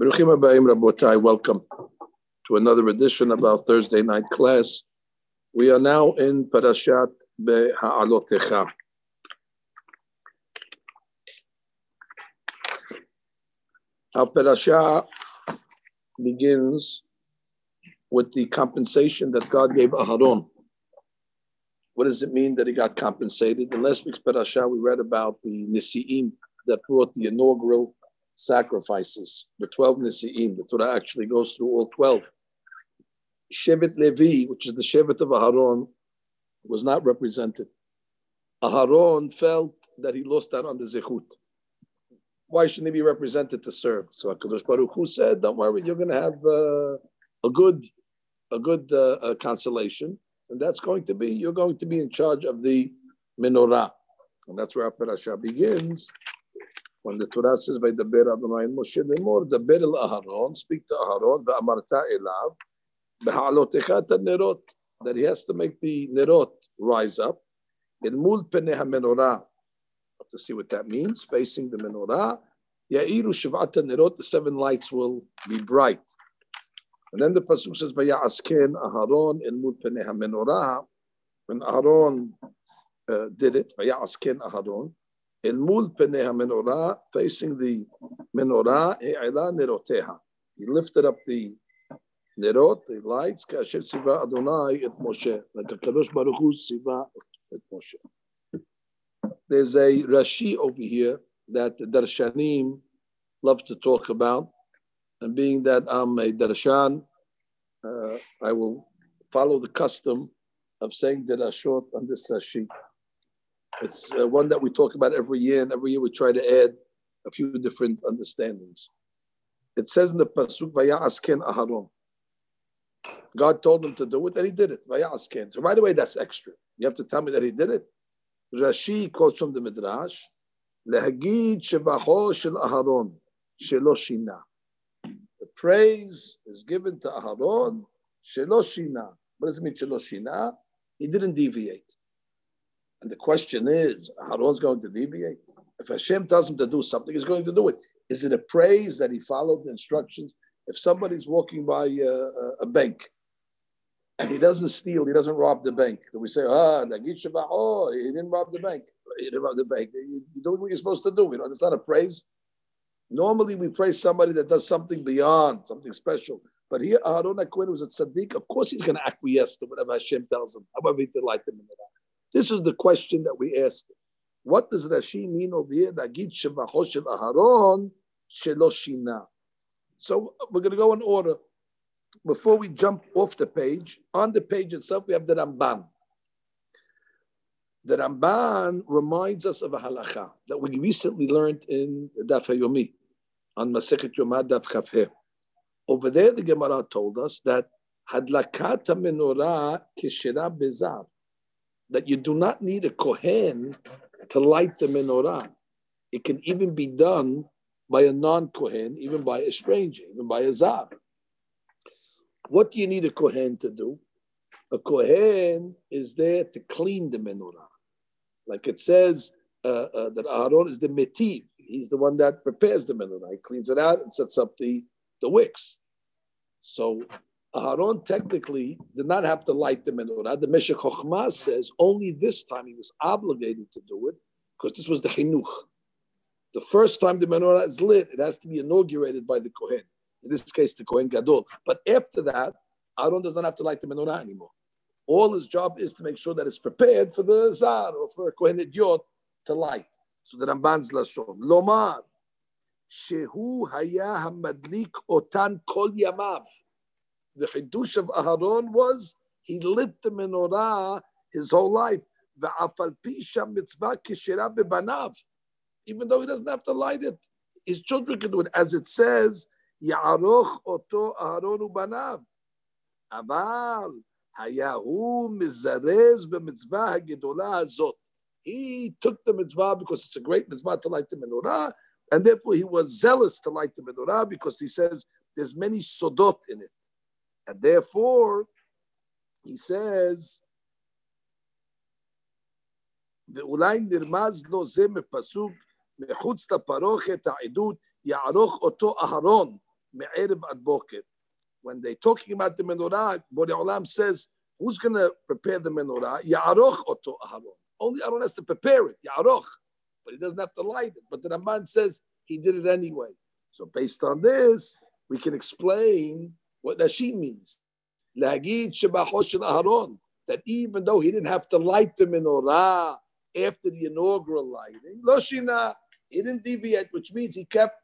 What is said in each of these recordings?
Baruchim Abayim Rabotai, welcome to another edition of our Thursday night class. We are now in Parashat Be'ha'alotecha. Our parasha begins with the compensation that God gave Aharon. What does it mean that he got compensated? In last week's parasha, we read about the Nisi'im that brought the inaugural sacrifices, the 12 Nisi'im. The Torah actually goes through all 12. Shevet Levi, which is the Shevet of Aharon, was not represented. Aharon felt that he lost out on the Zechut. Why shouldn't he be represented to serve? So HaKadosh Baruch Hu said, don't worry, you're going to have uh, a good, a good uh, uh, consolation. And that's going to be, you're going to be in charge of the menorah. And that's where our parasha begins. When the Torah says, by the Ber Adonai Moshe Lemor, the Ber Aharon, speak to Aharon, Amarta elav, Beha'alotecha nerot, that he has to make the nerot rise up. In mul peneh menorah, to see what that means, facing the menorah. Ya'iru shivata nerot, the seven lights will be bright. And then the pasuk says, "Vayasken Aharon in mul peneh menorah." When Aharon uh, did it, Vayasken Aharon in mul peneh menorah, facing the menorah, neroteha. He lifted up the nerot, the lights, kasher siva Adonai et Moshe, like a Baruch Hu siva et Moshe. There's a Rashi over here that the Darshanim loves to talk about, and being that I'm a Darshan, uh, I will follow the custom of saying Darashot on this Rashi. It's uh, one that we talk about every year, and every year we try to add a few different understandings. It says in the Pasuk, Vaya'asken Aharon. God told him to do it, and he did it. Vaya'asken. So right away, that's extra. You have to tell me that he did it. Rashi quotes from the Midrash, Lehagid Shevacho Shel Aharon, Shelo Shina. The praise is given to Aharon, Shelo Shina. What does it mean, Shelo Shina? He didn't deviate. And the question is, Aharon's going to deviate? If Hashem tells him to do something, he's going to do it. Is it a praise that he followed the instructions? If somebody's walking by a, a bank and he doesn't steal, he doesn't rob the bank. Do we say, ah, oh, he didn't rob the bank. He didn't rob the bank. You do what you're supposed to do. You know, it's not a praise. Normally, we praise somebody that does something beyond, something special. But here, Aaron Akwin was a tzaddik. Of course, he's going to acquiesce to whatever Hashem tells him, however he delights him in that. This is the question that we ask. What does Rashi mean over here? Nagid shevacho shel Aharon shelo shina. So we're going to go in order before we jump off the page, on the page itself, we have the Ramban. The Ramban reminds us of a halacha that we recently learned in Daf Yomi on Masechet Yomad Daf Kafhe. Over there, the Gemara told us that hadlakata menorah kishira bezar, that you do not need a kohen to light the menorah. It can even be done by a non-kohen, even by a stranger, even by a zar. What do you need a Kohen to do? A Kohen is there to clean the menorah. Like it says uh, uh, that Aaron is the metiv. He's the one that prepares the menorah. He cleans it out and sets up the, the wicks. So Aaron technically did not have to light the menorah. The Meshech Chochmah says only this time he was obligated to do it because this was the chinuch. The first time the menorah is lit, it has to be inaugurated by the Kohen in this case the Kohen Gadol. But after that, Aaron doesn't have to light the menorah anymore. All his job is to make sure that it's prepared for the Zar or for a Kohen Hedyot to light. So the Ramban's Lashon. Lomar, Shehu Haya Hamadlik Otan Kol Yamav The Hidush of Aharon was he lit the menorah his whole life. Even though he doesn't have to light it, his children can do it. As it says, יערוך אותו אהרון ובניו. אבל היה הוא מזרז במצווה הגדולה הזאת. He took the mitzvah because it's a great mitzvah to light the menorah, and therefore he was zealous to light the menorah because he says there's many sodot in it. And therefore, he says, ואולי נרמז לו זה מפסוק מחוץ לפרוכת העדות, יערוך אותו אהרון, me'erev ad boker. When they're talking about the menorah, Borei Olam says, who's going to prepare the menorah? Ya'aroch oto Aharon. Only Aaron has to prepare it, Ya'aroch. But he doesn't have to light it. But the Ramban says he did it anyway. So based on this, we can explain what that she means. That even though he didn't have to light the menorah after the inaugural lighting, Loshina, he didn't deviate, which means he kept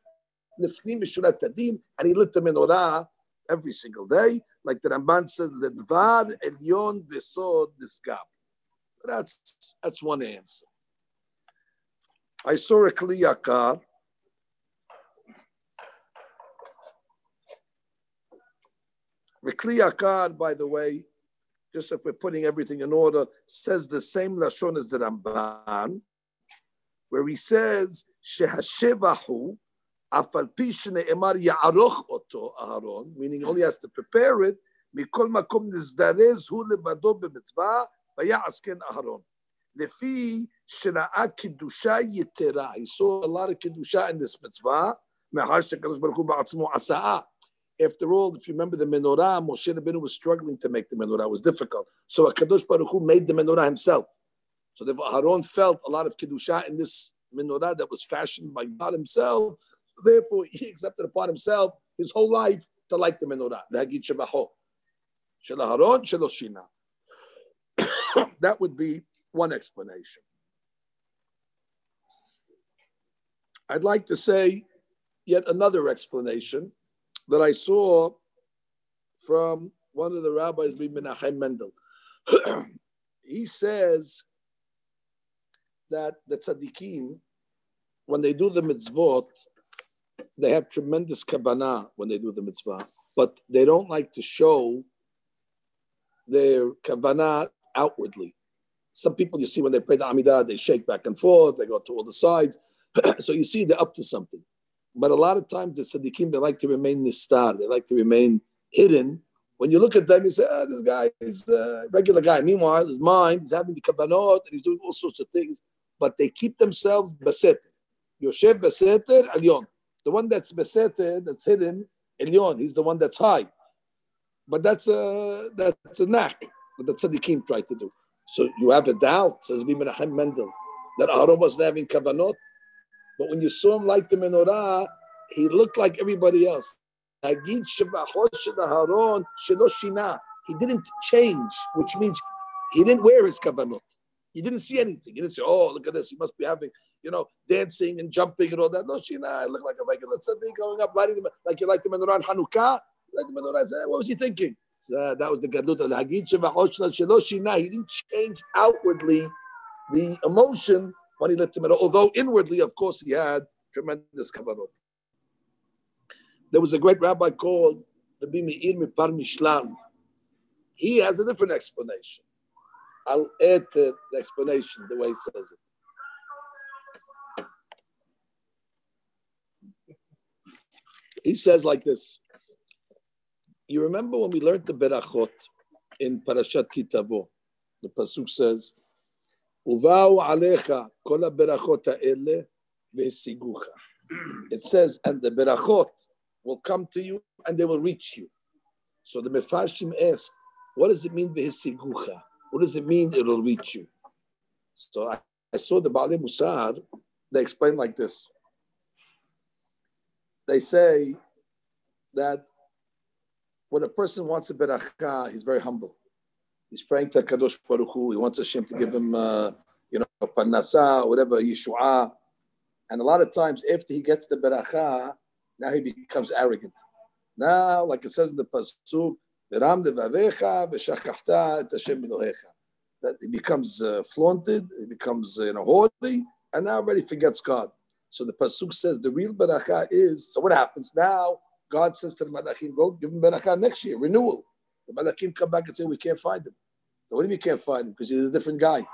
Nifnim Mishurat Tadin and he lit the menorah every single day. Like the Ramban said, Ledvar Elyon Desod Disgab. That's, that's one answer. I saw a Kli Yakar The Kli Yakar, by the way, just if we're putting everything in order, says the same Lashon as the Ramban, where he says, Shehashevahu, afal pi shene'emar ya'aroch oto Aharon, meaning only has to prepare it, Mikol מקום נזדרז hu לבדו bemitzvah ויעש Aharon lefi לפי שראה yitera. he saw a lot of קדושה in this mitzvah, מאחר שהקדוש baruch hu בעצמו עשאה. After all, if you remember the menorah, Moshe Rabbeinu was struggling to make the menorah. It was difficult. So Kadosh Baruch Hu made the menorah himself. So the Aaron felt a lot of kedusha in this menorah that was fashioned by God Himself. Therefore, he accepted upon himself his whole life to like the menorah. That would be one explanation. I'd like to say yet another explanation that I saw from one of the rabbis, Menachem Mendel. he says that the tzaddikim, when they do the mitzvot, they have tremendous kavanah when they do the mitzvah, but they don't like to show their kavanah outwardly. Some people you see when they pray the Amidah, they shake back and forth, they go to all the sides. so you see they're up to something. But a lot of times the tzaddikim, they like to remain nistar, they like to remain hidden. When you look at them, you say, oh, this guy is a regular guy. Meanwhile, his mind, he's having the kavanot, and he's doing all sorts of things, but they keep themselves beseter. Yoshev beseter alyon. The one that's beseter, that's hidden, elyon, he's the one that's high. But that's a, that's a knack that the tzaddikim try to do. So you have a doubt, says Bimenachem Mendel, that Aaron wasn't having kavanot. But when you saw him light the menorah, he looked like everybody else. He didn't change, which means he didn't wear his kavanot. He didn't see anything. He didn't say, "Oh, look at this. He must be having, you know, dancing and jumping and all that." No, Shina, I look like a regular tzaddik going up, lighting them like you like the menorah on Hanukkah. Light the menorah. Say, what was he thinking? So, uh, that was the gadlut. He didn't change outwardly the emotion Although inwardly, of course, he had tremendous kavanot. There was a great rabbi called Rabbi Meir MiPremishlan. He has a different explanation. I'll add to the explanation the way he says it. He says like this. You remember when we learned the Berachot in Parashat Kitavo? The Pasuk says, Uvau alecha kol berachot ha'ele ve'sigucha. It says, and the berachot will come to you and they will reach you. So the Mefarshim ask, what does it mean ve'sigucha? What does it mean it'll reach you? So I, I saw the Baalei Musar, they explain like this. They say that when a person wants a beracha, he's very humble. He's praying to Kadosh Baruch Hu. He wants Hashem to give him, uh, you know, parnasa, whatever, Yeshua. And a lot of times, after he gets the beracha, now he becomes arrogant. Now, like it says in the pasuk, that he becomes uh, flaunted, he becomes uh, you know, haughty, and now already forgets God. So the pasuk says the real beracha is. So what happens now? God says to the malachim, "Go give him beracha next year, renewal." The malachim come back and say, "We can't find him." So what do you mean you can't find him? Because he's a different guy.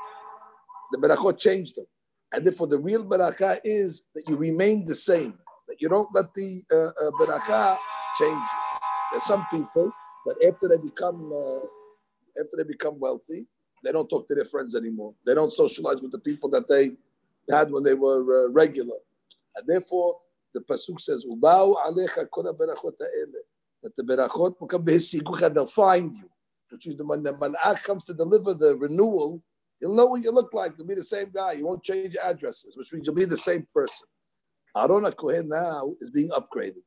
The berachot changed him, and therefore the real beracha is that you remain the same. That you don't let the uh, uh, change you. There's some people that after they become uh, after they become wealthy, they don't talk to their friends anymore. They don't socialize with the people that they had when they were uh, regular, and therefore the pasuk says, "Ubau alecha kol berachot That the berachot will come they'll find you. Which is when the malach comes to deliver the renewal, you'll know what you look like. You'll be the same guy. You won't change addresses, which means you'll be the same person. Aaron Kohen now is being upgraded.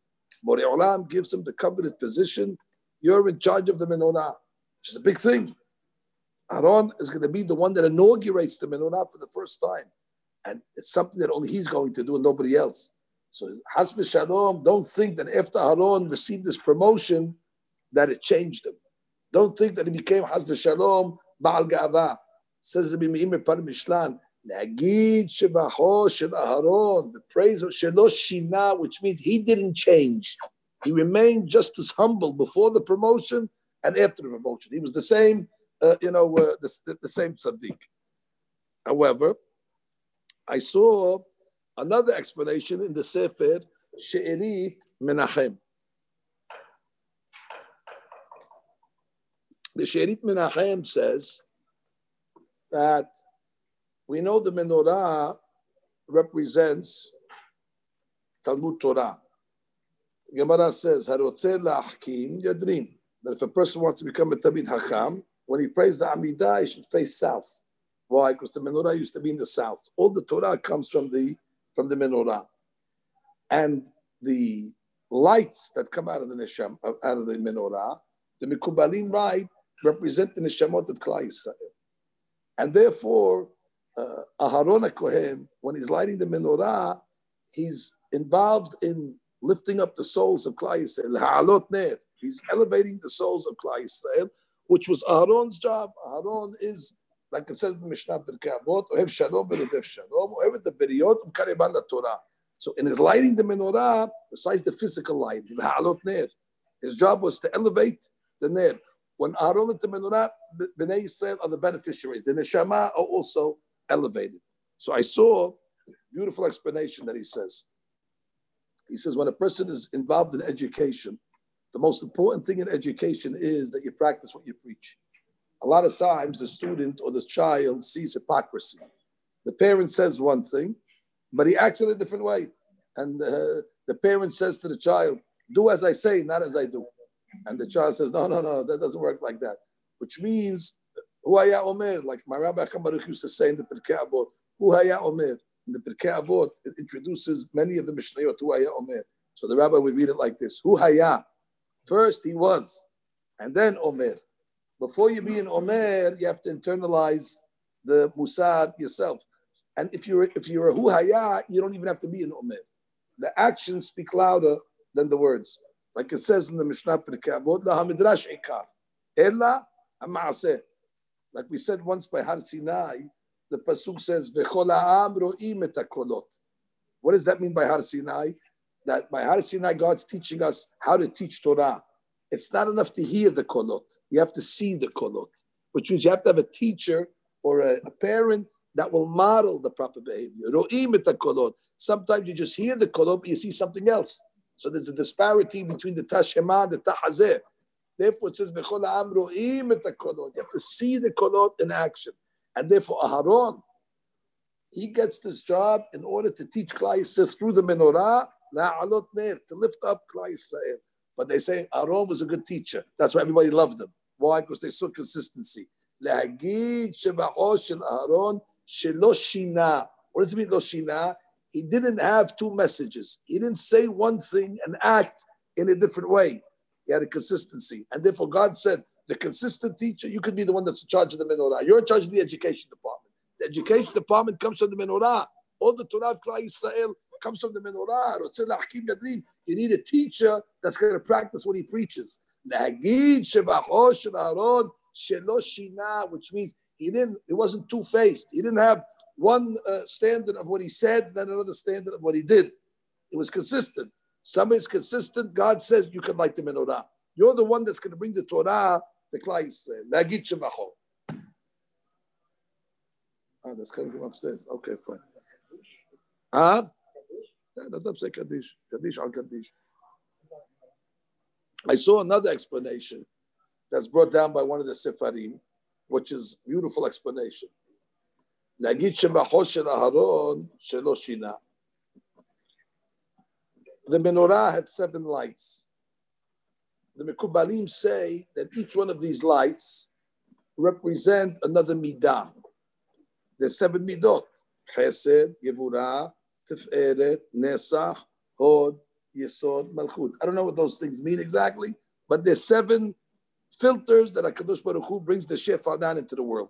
Borei Olam gives him the coveted position. You're in charge of the menorah, which is a big thing. Aaron is going to be the one that inaugurates the menorah for the first time. And it's something that only he's going to do and nobody else. So Hasbe Shalom, don't think that after Aaron received this promotion, that it changed him. Don't think that he became Hasbe Shalom, Baal Ga'ava. Says Rabbi Meir Premishlan, Nagid Shebaho Shel Aaron, the praise of Shelo Shina, which means he didn't change. He remained just as humble before the promotion and after the promotion. He was the same, uh, you know, uh, the, the same tzaddik. However, I saw another explanation in the Sefer She'erit Menachem. The She'erit Menachem says that we know the menorah represents Talmud Torah. Gemara says, "Harotze la'achkim yadrim." That if a person wants to become a Talmid Hakam, when he prays the Amidah, he should face south. Why? Because the menorah used to be in the south. All the Torah comes from the from the menorah, and the lights that come out of the nesham, uh, out of the menorah, the mikubalim right represent the neshamot of Klal Yisrael, and therefore uh, Aharon Kohen, when he's lighting the menorah, he's involved in lifting up the souls of Klal Yisrael. He's elevating the souls of Klal Yisrael, which was Aharon's job. Aharon is, like it says in the Mishnah, Avot, Ohev Shalom, Berodef Shalom, Ohev the Beriot, Kareban Torah. So in his lighting the menorah, besides the physical light, his job was to elevate the ner. When Aaron lit the menorah, Bnei Yisrael are the beneficiaries. The neshama are also elevated. So I saw beautiful explanation that he says. He says when a person is involved in education, the most important thing in education is that you practice what you preach. A lot of times the student or the child sees hypocrisy. The parent says one thing, but he acts in a different way. And uh, the parent says to the child, do as I say, not as I do. And the child says, no, no, no, that doesn't work like that. Which means who haya omer, like my Rabbi Baruch used to say in the Pirkei Avot, who haya omer. In the Pirkei Avot, it introduces many of the Mishnayot, who haya omer. So the Rabbi would read it like this, who haya. First he was, and then omer. Before you be an omer, you have to internalize the musad yourself. And if you're if you're a hu haya, you don't even have to be an omer. The actions speak louder than the words. Like it says in the Mishnah Pirkei Avot, la hamidrash ikar, ella ha'maaseh. Like we said once by Har Sinai, the pasuk says, "V'chol ha'am ro'im et kolot." What does that mean by Har Sinai? That by Har Sinai, God's teaching us how to teach Torah. It's not enough to hear the kolot; you have to see the kolot, which means you have to have a teacher or a, a parent that will model the proper behavior. Ro'im et. Sometimes you just hear the kolot, but you see something else. So there's a disparity between the tashema and the tahazeh. Therefore, it says, You have to see the kolot in action. And therefore, Aharon, he gets this job in order to teach Klal Yisrael through the menorah, to lift up Klal Yisrael. But they say Aaron was a good teacher. That's why everybody loved him. Why? Because they saw consistency. What does it mean, lo He didn't have two messages. He didn't say one thing and act in a different way. He had a consistency. And therefore, God said, the consistent teacher, you could be the one that's in charge of the menorah. You're in charge of the education department. The education department comes from the menorah. All the Torah of Israel comes from the menorah. You need a teacher that's going to practice what he preaches. Which means he didn't, it wasn't two faced. He didn't have one uh, standard of what he said, then another standard of what he did. It was consistent. Somebody's consistent. God says you can light the menorah. You're the one that's going to bring the Torah to Klal Yisrael. Ah, that's coming from upstairs. Okay, fine. Huh? Yeah, that's up say Kaddish. Kaddish al Kaddish. I saw another explanation that's brought down by one of the Sefarim, which is beautiful explanation. Shel Aharon shelo shina. the menorah had seven lights. The Mekubalim say that each one of these lights represent another midah. There's seven midot. Chesed, Gevurah, Tiferet, Nesach, Hod, Yesod, Malchut. I don't know what those things mean exactly, but there's seven filters that HaKadosh Baruch Hu brings the Shefa down into the world.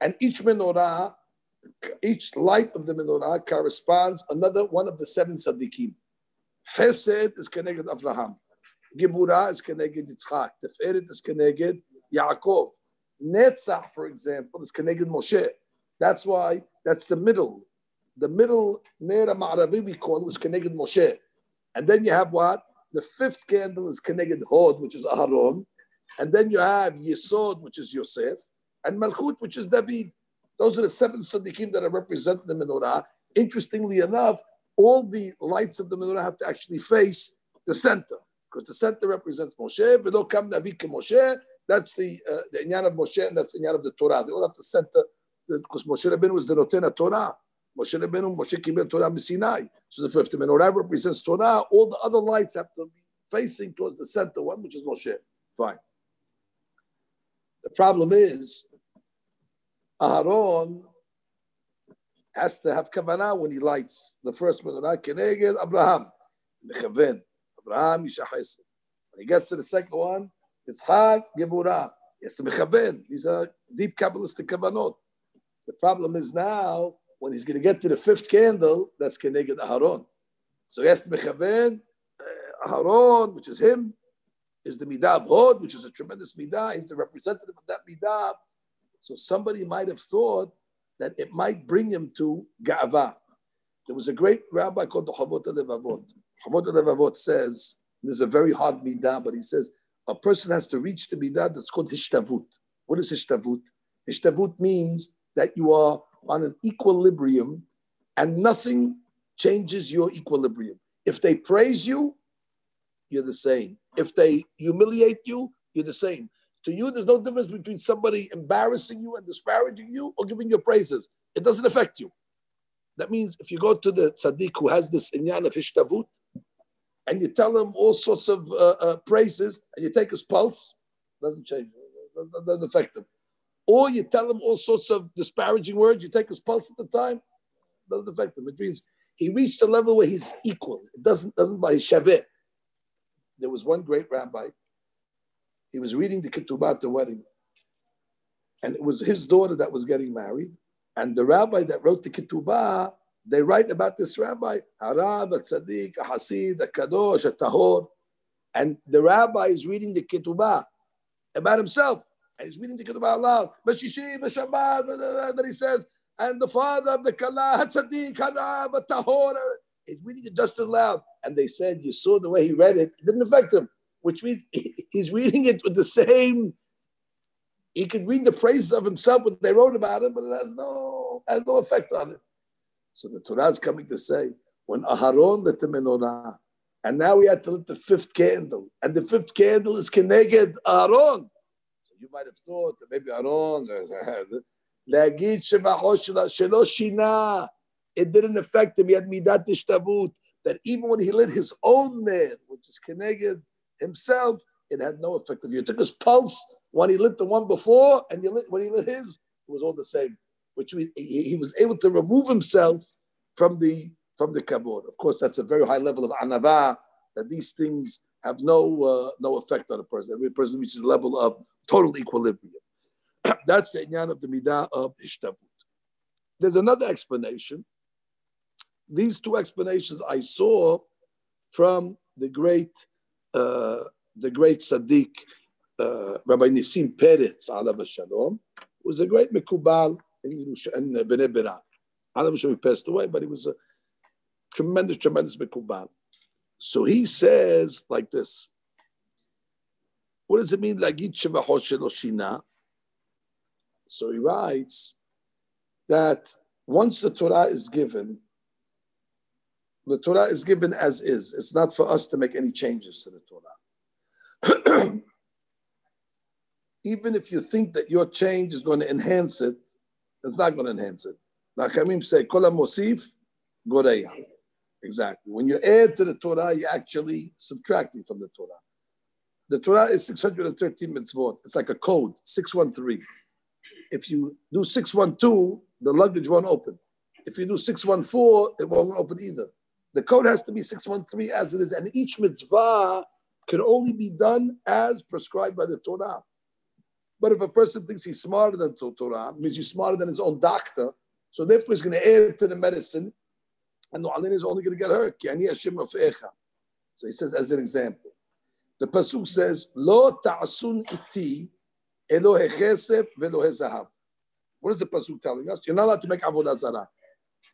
And each menorah, each light of the menorah corresponds another one of the seven tzaddikim. Chesed is connected Abraham. Gevurah is connected Yitzchak. Tiferet is connected Yaakov. Netzach, for example, is connected Moshe. That's why that's the middle. The middle Nera Ma'aravi we call was connected Moshe. And then you have what? The fifth candle is connected Hod, which is Aaron. And then you have Yesod, which is Yosef, and Malchut, which is David. Those are the seven Sadiqim that are represented in the menorah. Interestingly enough, all the lights of the menorah have to actually face the center, because the center represents Moshe. V'lo kam Navi Moshe. That's the uh, the inyan of Moshe, and that's the inyan of the Torah. They all have to center, because Moshe Rabbeinu was the Notena Torah. Moshe Rabbeinu, Moshe Kibel Torah Sinai. So the fifth menorah represents Torah. All the other lights have to be facing towards the center one, which is Moshe. Fine. The problem is, Aaron has to have kavanah when he lights the first menorah. Keneged Abraham, mechaven. Abraham yishachesed. When he gets to the second one, it's Hag Gevurah. He has to mechaven. These are deep kabbalistic kavanot. The problem is now when he's going to get to the fifth candle, that's keneged Aaron. So he has to mechaven uh, Aaron, which is him, is the midah of Hod, which is a tremendous midah. He's the representative of that midah. So somebody might have thought that it might bring him to ga'ava. There was a great rabbi called the Chovot Levavot. Chovot Levavot says, this is a very hard midah, but he says, a person has to reach the midah that's called hishtavut. What is hishtavut? Hishtavut means that you are on an equilibrium and nothing changes your equilibrium. If they praise you, you're the same. If they humiliate you, you're the same. To you, there's no difference between somebody embarrassing you and disparaging you or giving you praises. It doesn't affect you. That means if you go to the tzaddik who has this inyan of hishtavut, and you tell him all sorts of uh, uh, praises, and you take his pulse, doesn't change. Doesn't affect him. Or you tell him all sorts of disparaging words, you take his pulse at the time, doesn't affect him. It means he reached a level where he's equal. It doesn't doesn't by his shaveh there was one great rabbi. He was reading the ketubah at the wedding, and it was his daughter that was getting married. And the rabbi that wrote the ketubah, they write about this rabbi, Harab, a tzaddik, a hasid, a kadosh, a tahor. And the rabbi is reading the ketubah about himself. And he's reading the ketubah aloud. B'shishi, b'shabbat, then he says, and the father of the kala, tzaddik, harab, a tahor. He's reading it just as loud. And they said, you saw the way he read it, it didn't affect him, which means he's reading it with the same. He could read the praises of himself, what they wrote about him, but it has no, has no effect on it. So the Torah is coming to say, when Aharon lit the menorah, and now we had to lit the fifth candle, and the fifth candle is Keneged Aharon. So you might have thought that maybe Aharon, להגיד שלא שינה it didn't affect him. He had midat ishtabut. That even when he lit his own man, which is connected himself, it had no effect. If you took his pulse when he lit the one before, and you lit when he lit his, it was all the same. Which he, he was able to remove himself from the from the kabod. Of course, that's a very high level of anava. That these things have no uh, no effect on a person. Every person reaches a level of total equilibrium. that's the inyan of the midah of hishtavut. There's another explanation these two explanations I saw from the great uh, the great Sadiq uh, Rabbi Nisim Peretz Alav Shalom was a great Mekubal in, in Bnei Brak. Alav Shalom he passed away, but he was a tremendous, tremendous Mekubal. So he says like this. What does it mean? So he writes that once the Torah is given, the Torah is given as is. It's not for us to make any changes to the Torah. Even if you think that your change is going to enhance it, it's not going to enhance it. Nachamim say, Kol mosif goreya. Exactly. When you add to the Torah, you're actually subtracting from the Torah. The Torah is 613 mitzvot. It's like a code, 613. If you do 612, the luggage won't open. If you do 614, it won't open either. The code has to be 613 as it is, and each mitzvah can only be done as prescribed by the Torah. But if a person thinks he's smarter than Torah, means he's smarter than his own doctor, so therefore he's going to add to the medicine, and the Alin is only going to get hurt. So he says, as an example, the pasuk says, "Lo ta'asun iti Elohe chesef velohe zahav. What is the pasuk telling us? You're not allowed to make avodah zarah.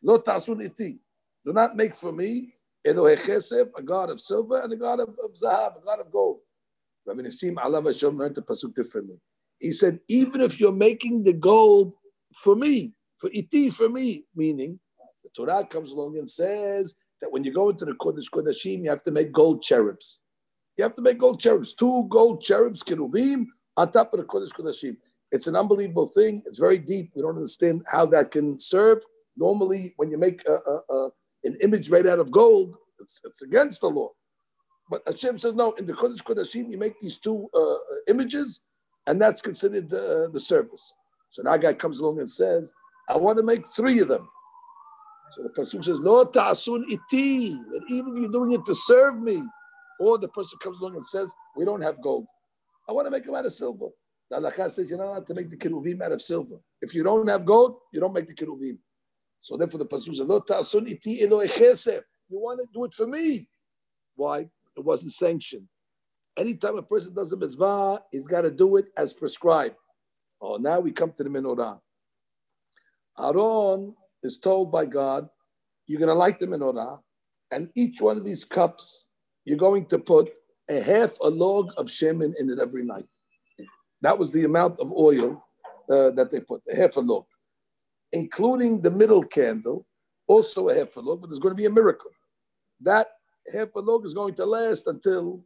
Lo ta'asun iti. Do not make for me Elohe chesef, a god of silver, and a god of, of zahav, a god of gold. Rabbi Nisim Alav Hashem learned the pasuk differently. He said, even if you're making the gold for me, for iti, for me, meaning the Torah comes along and says that when you go into the Kodesh Kodashim, you have to make gold cherubs. You have to make gold cherubs, two gold cherubs, kerubim, on top of the Kodesh Kodashim. It's an unbelievable thing. It's very deep. We don't understand how that can serve. Normally, when you make a, a, a, an image made out of gold, it's, it's against the law. But Hashem says, no, in the Kodesh Kodashim, you make these two uh, images, and that's considered the, the service. So that guy comes along and says, I want to make three of them. So the Pasuk says, Lo ta'asun iti, that even if you're doing it to serve me, or the person comes along and says, we don't have gold. I want to make them out of silver. The halakha says you're not allowed to make the kiruvim out of silver. If you don't have gold, you don't make the kiruvim. So therefore the pasuk says, "Lo ta'asun iti elo You want to do it for me? Why? It wasn't sanctioned. Anytime a person does a mitzvah, he's got to do it as prescribed. Oh, now we come to the menorah. Aaron is told by God, you're going to light the menorah, and each one of these cups, you're going to put a half a log of shemen in it every night. That was the amount of oil uh, that they put, a half a log, including the middle candle, also a half a log, but there's going to be a miracle. That half a log is going to last until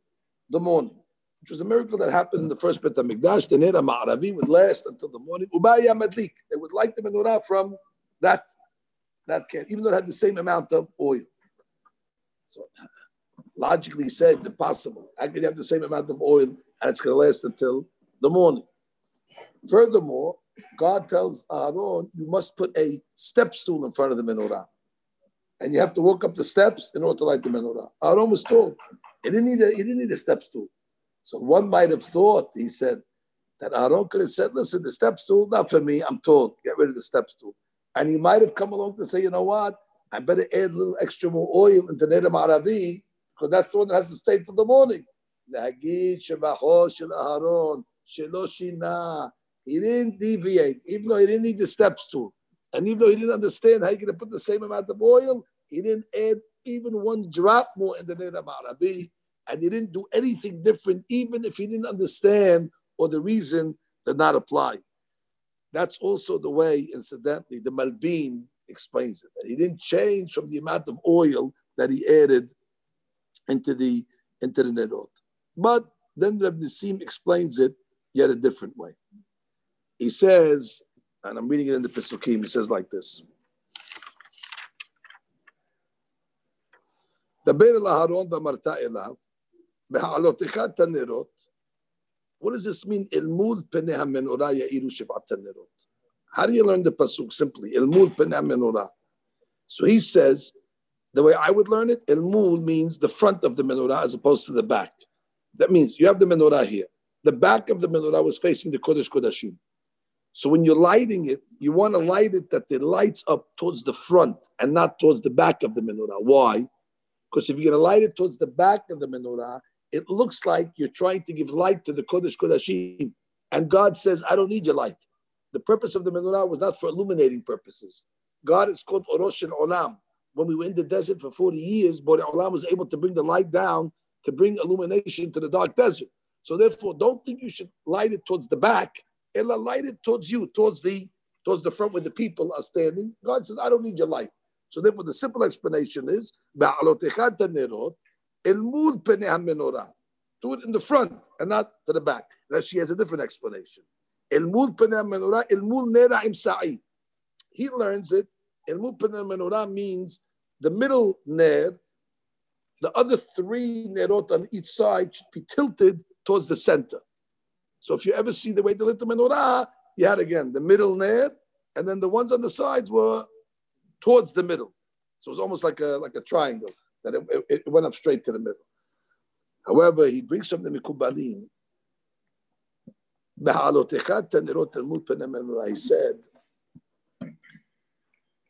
the morning, which was a miracle that happened in the first Beit HaMikdash. The Nera Ma'aravi would last until the morning. Ubaya Madlik, they would light the menorah from that, that candle, even though it had the same amount of oil. So logically said impossible. Can you have the same amount of oil and it's going to last until the morning? Furthermore, God tells Aaron, you must put a step stool in front of the menorah. And you have to walk up the steps in order to light the menorah. Aaron was told he didn't need a, he didn't need a step stool. So one might have thought, he said, that Aaron could have said, listen, the step stool, not for me, I'm told, get rid of the step stool. And he might have come along to say, you know what, I better add a little extra more oil into Neder Maravi because that's the one that has to stay till the morning. He didn't deviate, even though he didn't need the steps to. And even though he didn't understand how you're going to put the same amount of oil, he didn't add even one drop more in the Arabi. And he didn't do anything different, even if he didn't understand or the reason did not apply. That's also the way, incidentally, the Malbim explains it. He didn't change from the amount of oil that he added into the into the Nerot. But then Reb Nisim explains it yet a different way he says, and I'm reading it in the Pesukim, he says like this. What does this mean? How do you learn the pasuk simply? So he says, the way I would learn it, ilmul means the front of the menorah as opposed to the back. That means you have the menorah here. The back of the menorah was facing the Kodesh Kodashim. So when you're lighting it, you want to light it that it lights up towards the front and not towards the back of the menorah. Why? Because if you're going to light it towards the back of the menorah, it looks like you're trying to give light to the Kodesh Kodashim. And God says, I don't need your light. The purpose of the menorah was not for illuminating purposes. God is called Orosh and Olam when we were in the desert for 40 years, but Allah was able to bring the light down to bring illumination to the dark desert. So therefore, don't think you should light it towards the back. Ella light it towards you, towards the towards the front where the people are standing. God says, I don't need your light. So therefore, the simple explanation is do it in the front and not to the back. Now she has a different explanation. He learns it. Means the middle ner, the other three nerot on each side should be tilted towards the center. So if you ever see the way they lit the menorah, you had again the middle ner, and then the ones on the sides were towards the middle. So it was almost like a like a triangle that it, it, it went up straight to the middle. However, he brings the Mikubalim. He said,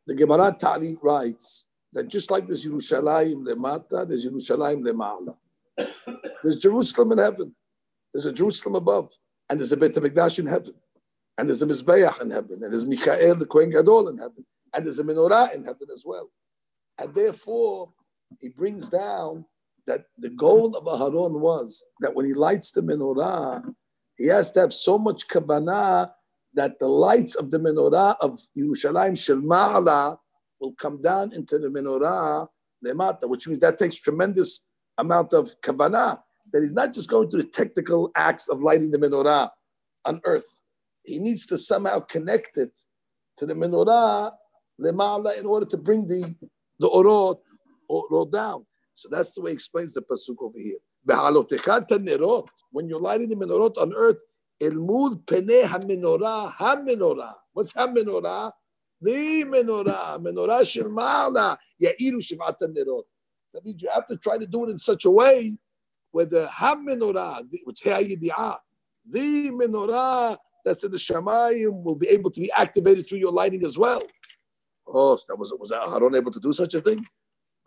the Gemara Tali writes that just like there's Yerushalayim lemata, there's Yerushalayim lema'ala. There's Jerusalem in heaven. There's a Jerusalem above. And there's a Beit HaMikdash in heaven. And there's a Mizbeach in heaven. And there's Michael, the Kohen Gadol in heaven. And there's a menorah in heaven as well. And therefore, he brings down that the goal of Aharon was that when he lights the menorah, he has to have so much kavanah that the lights of the menorah of Yerushalayim Shel will come down into the menorah lemata, which means that takes tremendous amount of kavanah. That he's not just going through the technical acts of lighting the menorah on earth. He needs to somehow connect it to the menorah lemala in order to bring the the orot, orot down. So that's the way he explains the pasuk over here. When you're lighting the menorot on earth, ilmul pene ha-menorah, ha-menorah. What's ha-menorah? The menorah, menorah shel ma'ala, ya'iru shivat nerot. That means you have to try to do it in such a way where the ha-menorah, which the menorah that's in the Shamayim will be able to be activated through your lighting as well. Oh, that was was Aaron able to do such a thing?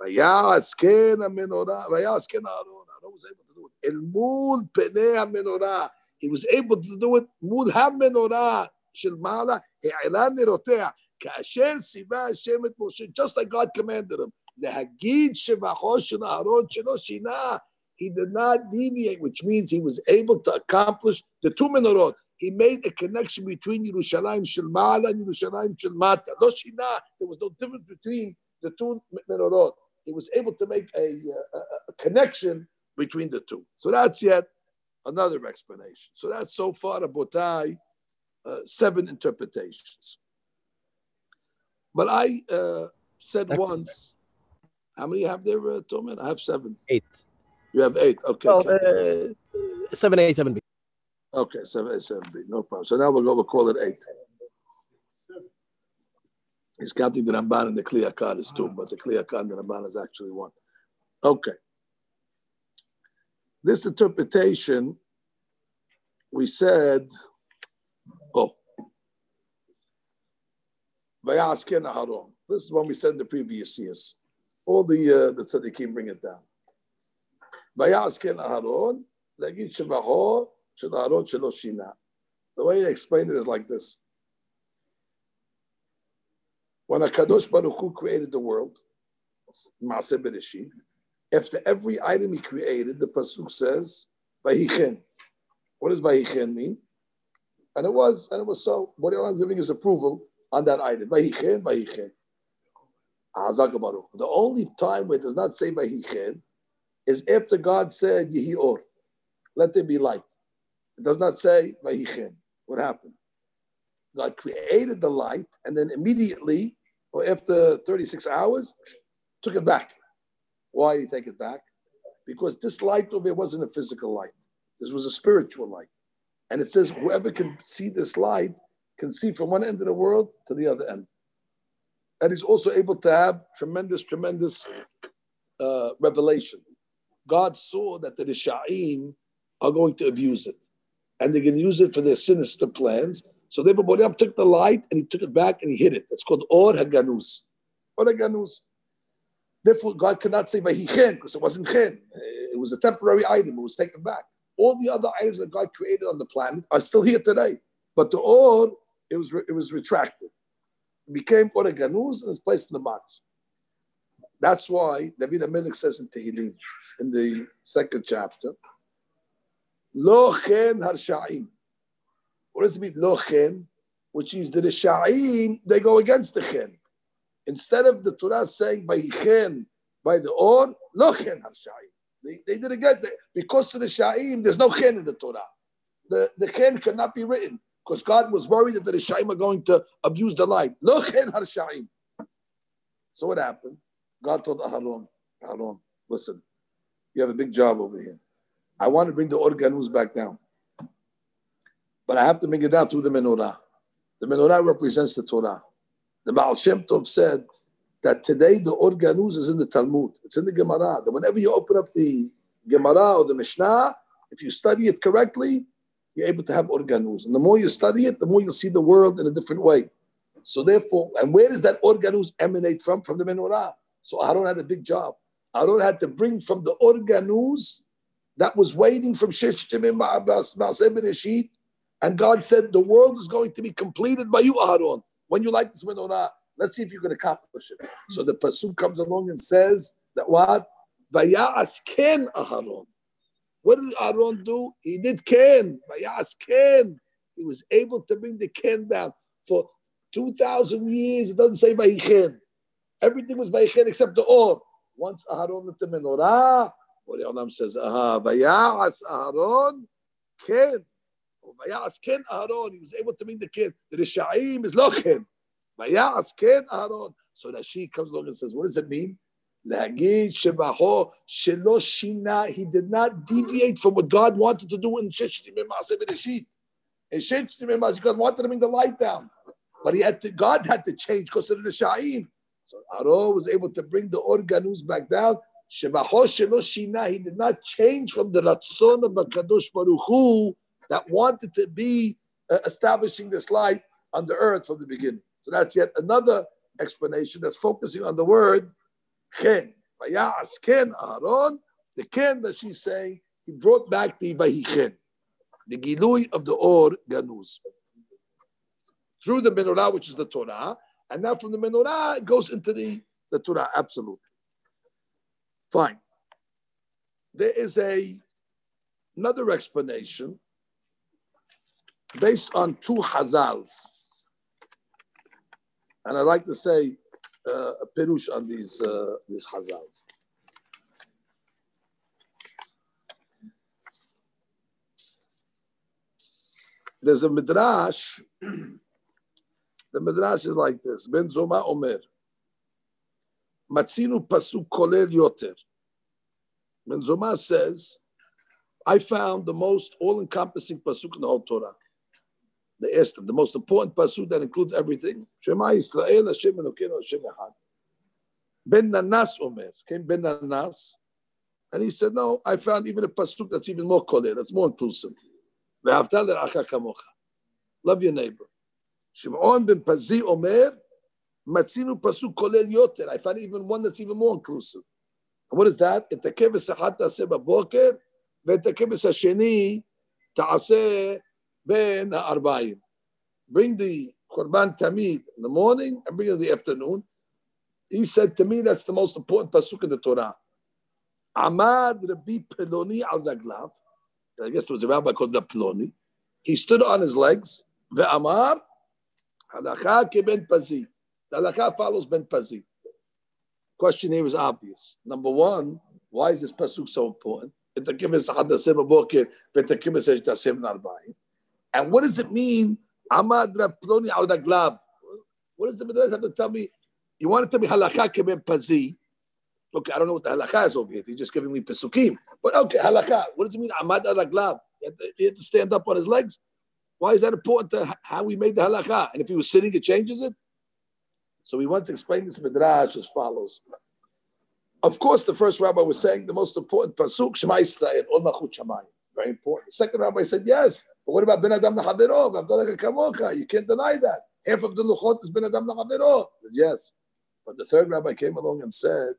Vayasken menorah, vayasken Aaron. Aaron was able to do it. El mul penei menorah. He was able to do it mul ha-menorah של מעלה, העלה נרותיה, כאשר ציווה השם את משה, just like God commanded him, להגיד שבחו של אהרון שלא שינה, he did not deviate, which means he was able to accomplish the two menorot he made a connection between Yerushalayim Shel and Yerushalayim Shel Mata. Lo shina, there was no difference between the two menorot. He was able to make a, a, a, connection between the two. So that's yet another explanation. So that's so far Botai, uh, seven interpretations. But I uh, said once, how many have there, uh, Toman? I have seven. Eight. You have eight. Okay. Well, okay. Uh, seven A, seven B. Okay, seven A, seven B. No problem. So now we'll go. We'll call it eight. He's counting the Ramban and the Kli Yakar is two, but the Kli Yakar and the Ramban is actually one. Okay. This interpretation, we said, oh. This is what we said in the previous years. All the uh, the tzaddikim bring it down. Legit Shevahor, Shel Shelo The way they explain it is like this. When Kadosh Baruch Hu created the world, Maaseh after every item he created, the pasuk says, "Vayichen." What does Vayichen mean? And it was, and it was so. What I'm giving his approval on that item. Vayichen, Vayichen. The only time where it does not say Vayichen is after God said Yehi Or, let there be light. It does not say Vayichin. What happened? God created the light and then immediately, or after 36 hours, took it back. Why did he take it back? Because this light over there wasn't a physical light. This was a spiritual light. And it says whoever can see this light can see from one end of the world to the other end. And he's also able to have tremendous, tremendous uh, revelation. God saw that the Risha'im are going to abuse it and they're going to use it for their sinister plans. So therefore, Boream took the light and he took it back and he hid it. It's called Or Haganus. Or Haganus. Therefore, God cannot say Vahichen because it wasn't Chen. It was a temporary item. It was taken back. All the other items that God created on the planet are still here today. But the Or, it was, it was retracted. It became Or Haganus and it's placed in the box. That's why David HaMelech says in Tehillim, in the second chapter, Lo chen harshaim. What does it mean, lo chen? Which means the sha'im, they go against the chen. Instead of the Torah saying by chen, by the or, lo chen harshaim. They, they didn't get that. Because of the sha'im, there's no chen in the Torah. The, the chen cannot be written because God was worried that the Rishayim are going to abuse the light. Lo chen harshaim. So what happened? God told Aharon, Aharon, listen, you have a big job over here. I want to bring the organus back down. But I have to bring it down through the menorah. The menorah represents the Torah. The Baal Shem Tov said that today the organus is in the Talmud. It's in the Gemara. That whenever you open up the Gemara or the Mishnah, if you study it correctly, you're able to have organus. And the more you study it, the more you'll see the world in a different way. So therefore, and where does that organus emanate from? From the menorah. So Aaron had a big job. Aaron had to bring from the organus that was waiting from Shishtimim Bereshit. And God said, the world is going to be completed by you, Aaron. When you like this menorah, let's see if you can accomplish it. So the Pasuk comes along and says that what? Vayas ken Aaron. What did Aaron do? He did ken. Vayas ken. He was able to bring the ken down. For 2,000 years, it doesn't say Vayichen. Everything was Vayichen except the or. Once Aharon lit the menorah, what Olam says, Aha, Vayas Aharon ken. Vayas ken Aharon. He was able to bring the ken. The Rishaim is lochen. Vayas ken Aharon. So that she comes along and says, what does it mean? להגיד שבחו שלא שינה, he did not deviate from what God wanted to do in ששת ימי מעשה בראשית. In ששת ימי מעשה, God wanted to bring the light down. But he had to, God had to change because of the Sha'im. So Aro was able to bring the organus back down. Shina, he did not change from the Ratzon of Kadosh Baruch Hu that wanted to be uh, establishing this light on the earth from the beginning. So that's yet another explanation that's focusing on the word ken. Vayas ken Aaron, the ken that she's saying, he brought back the vahichen, the gilui of the or ganus through the menorah, which is the Torah, and now from the menorah it goes into the, the Torah, absolutely. Fine. There is a another explanation based on two Hazals. And I like to say uh, a perush on these, uh, these Hazals. There's a midrash the Midrash is like this. Ben Zoma Omer. Matzinu pasuk kolel yoter. Ben Zoma says, I found the most all-encompassing pasuk in the whole Torah. Asked him, the most important pasuk that includes everything. Shema Yisrael Hashem Elokeinu Hashem Echad. Ben Nanas Omer. Came Ben Nanas. And he said, no, I found even a pasuk that's even more kolel, that's more inclusive. Love your neighbor. Shimon ben Pazi Omer, Matzinu Pasuk Kolel Yoter. I find even one that's even more inclusive. And what is that? את הכבש אחד תעשה בבוקר, ואת הכבש השני תעשה בין הארבעים. Bring the Korban Tamid in the morning and bring it in the afternoon. He said to me, that's the most important pasuk in the Torah. Amad Rabbi Peloni al Raglav. I guess it was a rabbi called the Peloni. He stood on his legs. Ve'amar, Halacha ke ben pazi. The halacha follows ben pazi. Question here is obvious. Number one, why is this pasuk so important? And what does it mean? What does the Midrash have to tell me? You want to tell me halacha ke ben pazi? Okay, I don't know what the halacha is over here. He's just giving me pesukim. But okay, halacha. What does it mean? Amad al He had to stand up on his legs. Why is that important to how we made the halacha? And if he was sitting, it changes it? So we once explained this midrash as follows. Of course, the first rabbi was saying the most important pasuk, Shema Yisrael, Ol Machut. Very important. The second rabbi said, yes, but what about Ben Adam Lachaverov? You can't deny that. Half of the Luchot is Ben Adam Lachaverov. Yes. But the third rabbi came along and said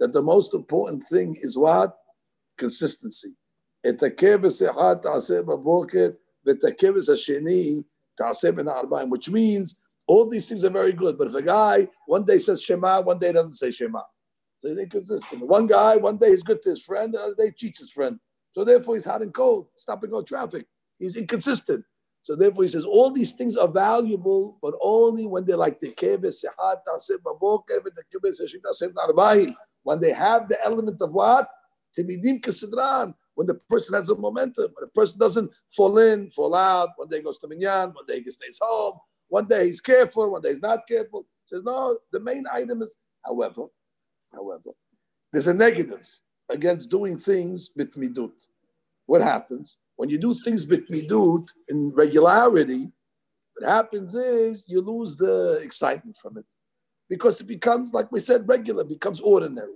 that the most important thing is what? Consistency. Which means all these things are very good. But if a guy one day says Shema, one day doesn't say Shema. So he's inconsistent. One guy, one day he's good to his friend, the other day cheats his friend. So therefore he's hot and cold, stopping all traffic. He's inconsistent. So therefore he says all these things are valuable, but only when they're like the when they have the element of what? Timidim kesidran when the person has a momentum, when the person doesn't fall in, fall out, one day he goes to Minyan, one day he stays home, one day he's careful, one day he's not careful. He says, no, the main item is, however, however, there's a negative against doing things bitmidut. What happens? When you do things bitmidut in regularity, what happens is you lose the excitement from it because it becomes, like we said, regular, becomes ordinary,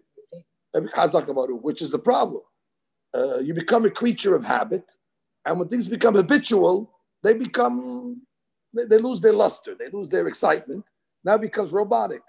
which is the problem. Uh, you become a creature of habit, and when things become habitual, they become they, they lose their luster, they lose their excitement. Now becomes robotic.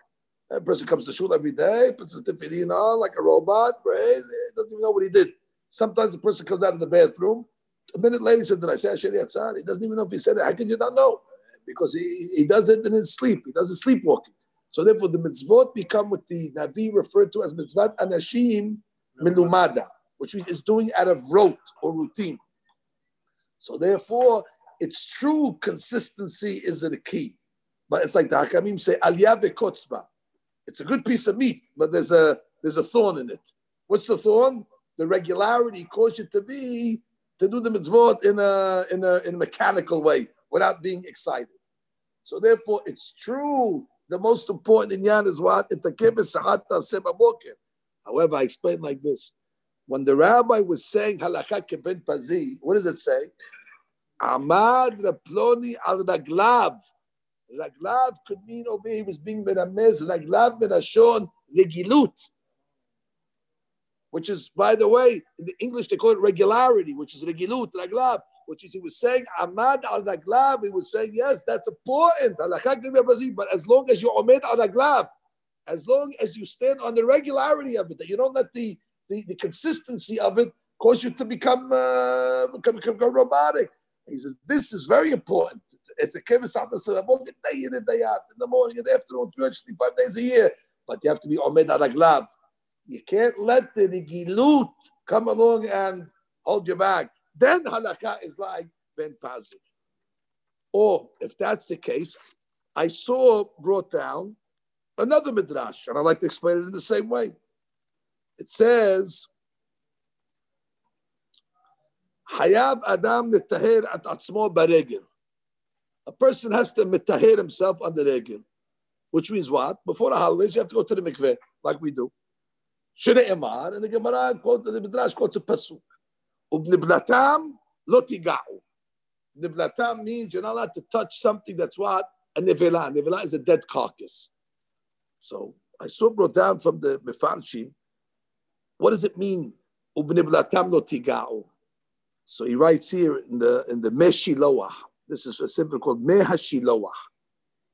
A person comes to shul every day, puts his tefillin on like a robot, prays, doesn't even know what he did. Sometimes the person comes out of the bathroom. A minute later, he said, Did I say Asher Yatzar? He doesn't even know if he said it. How can you not know? Because he, he does it in his sleep. He does it sleepwalking. So therefore, the mitzvot become what the Navi referred to as mitzvot anashim milumada, which means it's doing out of rote or routine. So therefore, it's true consistency is the key. But it's like the Hakamim say, aliyah bekotzba. It's a good piece of meat, but there's a there's a thorn in it. What's the thorn? The regularity causes you to be to do the mitzvot in a in a in a mechanical way without being excited. So therefore, it's true. The most important in Yan is what? However, I explain like this. When the rabbi was saying halakha keben pazi, what does it say? Amad Raploni al Raglav. Raglav could mean over he was being meramez. Raglav menashon regilut. Which is, by the way, in the English they call it regularity, which is regilut, raglav, which is he was saying amad al raglav. He was saying yes, that's important. But as long as you omid al raglav, as long as you stand on the regularity of it, that you don't let the, the, the consistency of it cause you to become, uh, become, become robotic. He says, this is very important. It's a kibbutz day in and day out, in the morning, in the afternoon, 365 days a year. But you have to be omed araglav. You can't let the gilut come along and hold you back. Then halakha is like ben pazik. Or if that's the case, I saw brought down another midrash, and I like to explain it in the same way. It says Hayab Adam netaher at atzmo baregel. A person has to metaher himself on the regel, which means what? Before the holidays, you have to go to the mikveh, like we do. Shene Emar, and the Gemara quotes the Midrash quotes a pasuk. Ubniblatam lo tiga'u. Niblatam means you're not allowed to touch something that's what? A nevela. Nevela is a dead carcass. So I saw brought down from the Mefarshim, what does it mean? So he writes here in the in the Meshiloah. This is a symbol called Mei HaShiloach.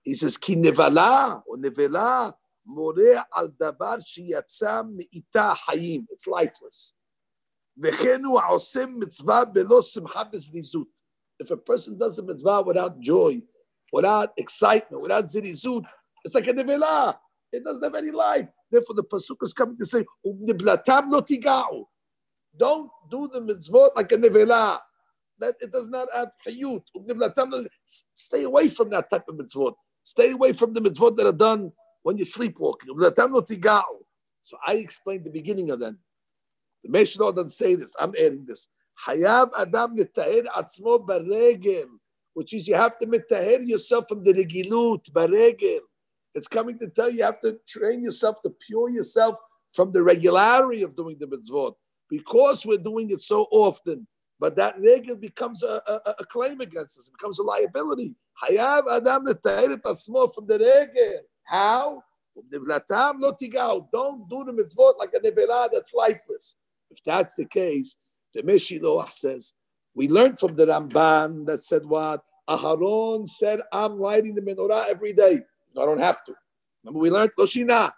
He says, Ki nevala or nevela more al dabar sheyatza meita hayim. It's lifeless. If a person does a mitzvah without joy, without excitement, without zirizut, it's like a nevela. It doesn't have any life. Therefore, the pasuk is coming to say, um "Ubniblatam lo. Don't do the mitzvot like a nevela. That it does not have hayut. Um stay away from that type of mitzvot. Stay away from the mitzvot that are done when you're sleepwalking. Um so I explained the beginning of that. The Mishnah doesn't say this. I'm adding this. Hayab Adam netaher atzmo baregel, which is you have to metaher yourself from the regilut baregel. It's coming to tell you you have to train yourself to pure yourself from the regularity of doing the mitzvot because we're doing it so often. But that regel becomes a, a, a claim against us, it becomes a liability. Hayav Adam from the. How? Don't do the mitzvot like a nebelah that's lifeless. If that's the case, the Meshiloach says, we learned from the Ramban that said what? Aharon said, I'm lighting the menorah every day. I don't have to. Remember, we learned Loshina.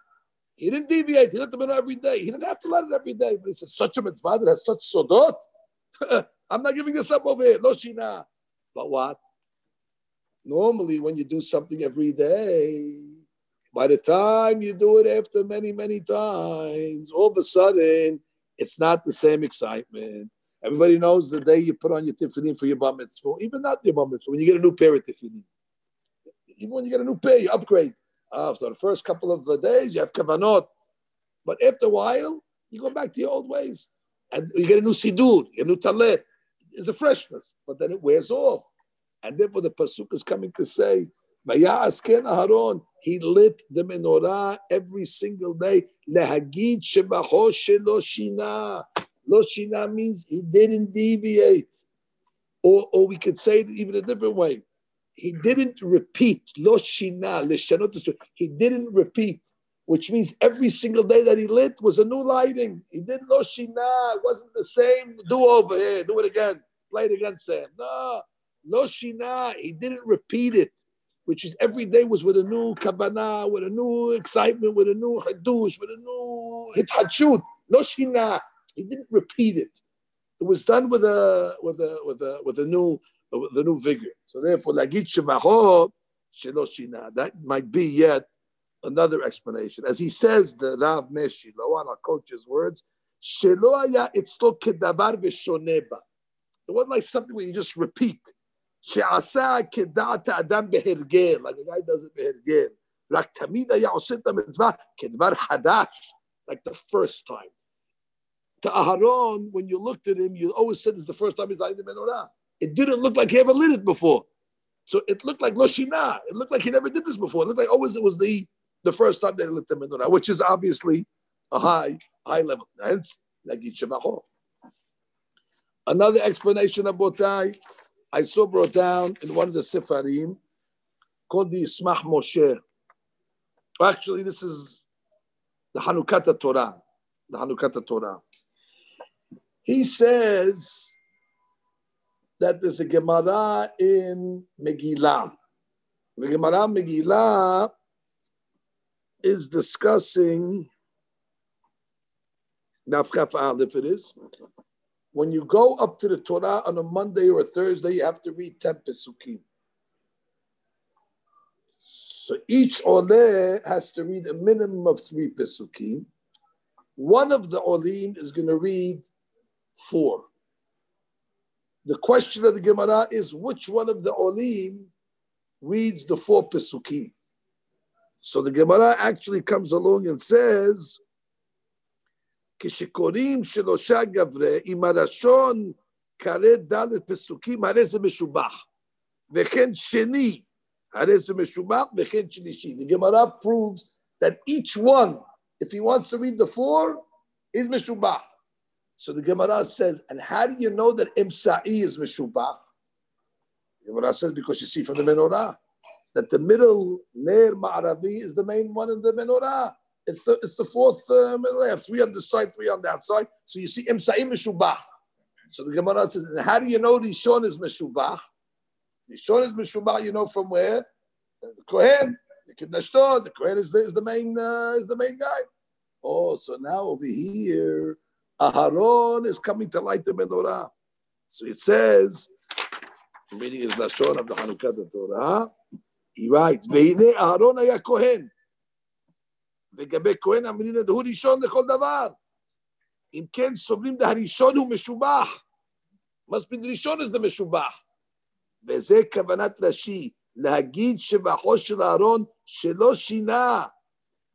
He didn't deviate. He let them in every day. He didn't have to let it every day. But he said, such a mitzvah that has such sodot. I'm not giving this up over here. No shina. But what? Normally, when you do something every day, by the time you do it after many, many times, all of a sudden, it's not the same excitement. Everybody knows the day you put on your tefillin for your bar mitzvah, even not your bar mitzvah, when you get a new pair of tefillin. Even when you get a new pay, you upgrade. Uh, so the first couple of uh, days, you have kavanot. But after a while, you go back to your old ways. And you get a new sidur, a new talet. It's a freshness, but then it wears off. And therefore, the pasuk is coming to say, Aharon, he lit the menorah every single day. Lehagid shebaho shelo shina. Lo shina means he didn't deviate. Or, or we could say it even a different way. He didn't repeat. Lo shina, He didn't repeat, which means every single day that he lit was a new lighting. He did lo shina. It wasn't the same. Do over here. Do it again. Play it again, Sam. No. Lo shina. He didn't repeat it which is every day was with a new kabbalah, with a new excitement, with a new hadush, with a new hitachut. No shina. He didn't repeat it. It was done with a with a with a with a new with a new vigor. So therefore, lagit shemaho shelo shina. That might be yet another explanation. As he says, the Rav Meshi, on our coach's words, shelo haya itzlo kedavar v'shoneba. It wasn't like something where you just repeat. שעשה כדעת האדם בהרגל, like a guy does it בהרגל, רק תמיד היה עושה את המצווה כדבר חדש, like the first time. To Aharon, when you looked at him, you always said it's the first time he's lighting the menorah. It didn't look like he ever lit it before. So it looked like Loshina. It looked like he never did this before. It looked like always it was the, the first time they lit the menorah, which is obviously a high, high level. Hence, Nagid Another explanation of Botai I saw brought down in one of the Sifarim called the Yismach Moshe. Actually, this is the Hanukkah Torah. The Hanukkah Torah. He says that there's a Gemara in Megillah. The Gemara Megillah is discussing Nafkaf Aleph, it is when you go up to the Torah on a Monday or a Thursday, you have to read 10 Pesukim. So each Oleh has to read a minimum of three Pesukim. One of the Olim is going to read four. The question of the Gemara is which one of the Olim reads the four Pesukim? So the Gemara actually comes along and says, כשקוראים שלושה גברי, אם הלשון קרא ד' פסוקים, הרי זה משובח. וכן שני, הרי זה משובח, וכן שלישי. The Gemara proves that each one, if he wants to read the four, is משובח. So the Gemara says, and how do you know that Imsa'i is Meshubach? The Gemara says, because you see from the menorah that the middle Ner Ma'aravi is the main one in the menorah. It's the it's the fourth uh, middle Three on the side, three on the outside. So you see Imsa'im Meshubah. So the Gemara says, and how do you know Rishon is Meshubah? Rishon is Meshubah, you know from where? The Kohen, the Kidnashto, the Kohen is the, is the main uh, is the main guy. Oh, so now over here, Aharon is coming to light the menorah. So it says, meaning is Lashon of the Hanukkah the Torah. He writes, "Ve'ine Aharon היה Kohen." לגבי כהן אמרינא דהוא ראשון לכל דבר. אם כן, סובלים דהראשון הוא משובח. מספיק ראשון זה משובח. וזה כוונת רש"י, להגיד שבחו של אהרון שלא שינה.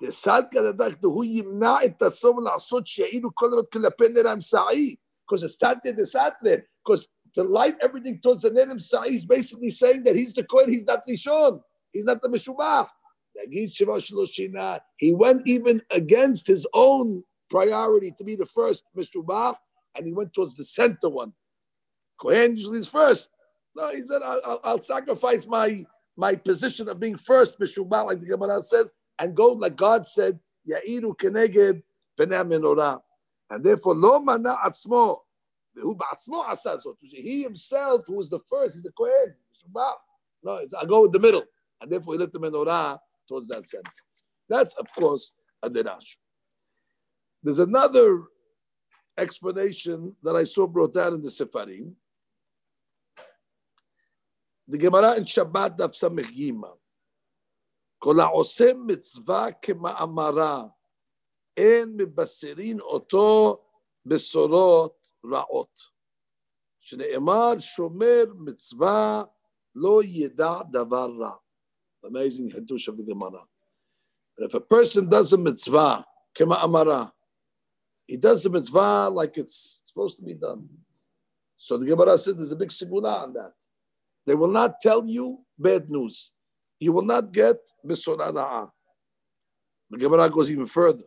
דסלקא דדך דהוא ימנע את הסום לעשות שיעילו כל עוד כלפי נר האמצעי. Because it's Tante de Satre. Because to light everything towards the Ner Sa'i is basically saying that he's the Kohen, he's not Rishon. He's not the Meshubach. He went even against his own priority to be the first Mishubach, and he went towards the center one. Kohen usually is first. No, he said, I'll, I'll sacrifice my, my position of being first Mishubach, like the Gemara says, and go like God said, Ya'iru keneged pnei menorah. And therefore, lo mana atzmo, he himself, who was the first, he's the Kohen. No, I go with the middle. And therefore, he lit the menorah towards that center. That's, of course, a derash. There's another explanation that I saw brought down in the Sefarim. The Gemara in Shabbat daf samech gima. כל העושה מצווה כמאמרה, אין מבשרין אותו בשורות רעות. שנאמר, שומר מצווה לא ידע דבר רע amazing hadush of the Gemara. And if a person does a mitzvah, kema amara, he does the mitzvah like it's supposed to be done. So the Gemara said there's a big siguna on that. They will not tell you bad news. you will not get bisunana'a. The Gemara goes even further.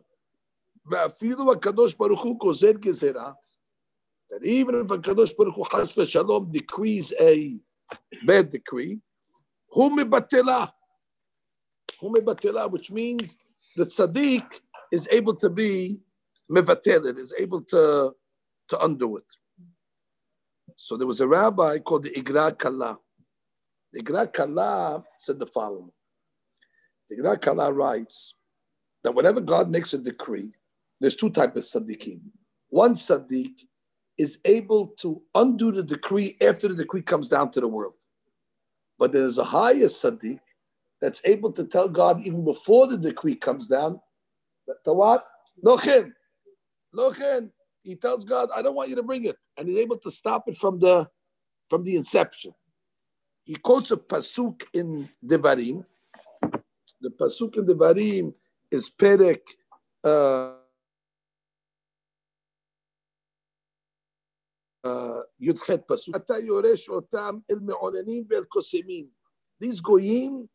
That even if a Kadosh Baruch Hu has for shalom decrees a bad decree, humibatela, humibatela, which means the tzaddik is able to be mevatel, is able to to undo it. So there was a rabbi called the Igra Kalla. The Igra Kala said the following. The Igra Kala writes that whenever God makes a decree, there's two types of tzaddikim. One tzaddik is able to undo the decree after the decree comes down to the world. But there's a higher tzaddik that's able to tell God even before the decree comes down, to what? Lochin. Lochin. He tells God, I don't want you to bring it. And he's able to stop it from the from the inception He quotes a pasuk in Devarim. The pasuk in Devarim is Perek uh, י"ח פסוק, אתה יורש אותם אל מעוננים ואל קוסמים. These goyim,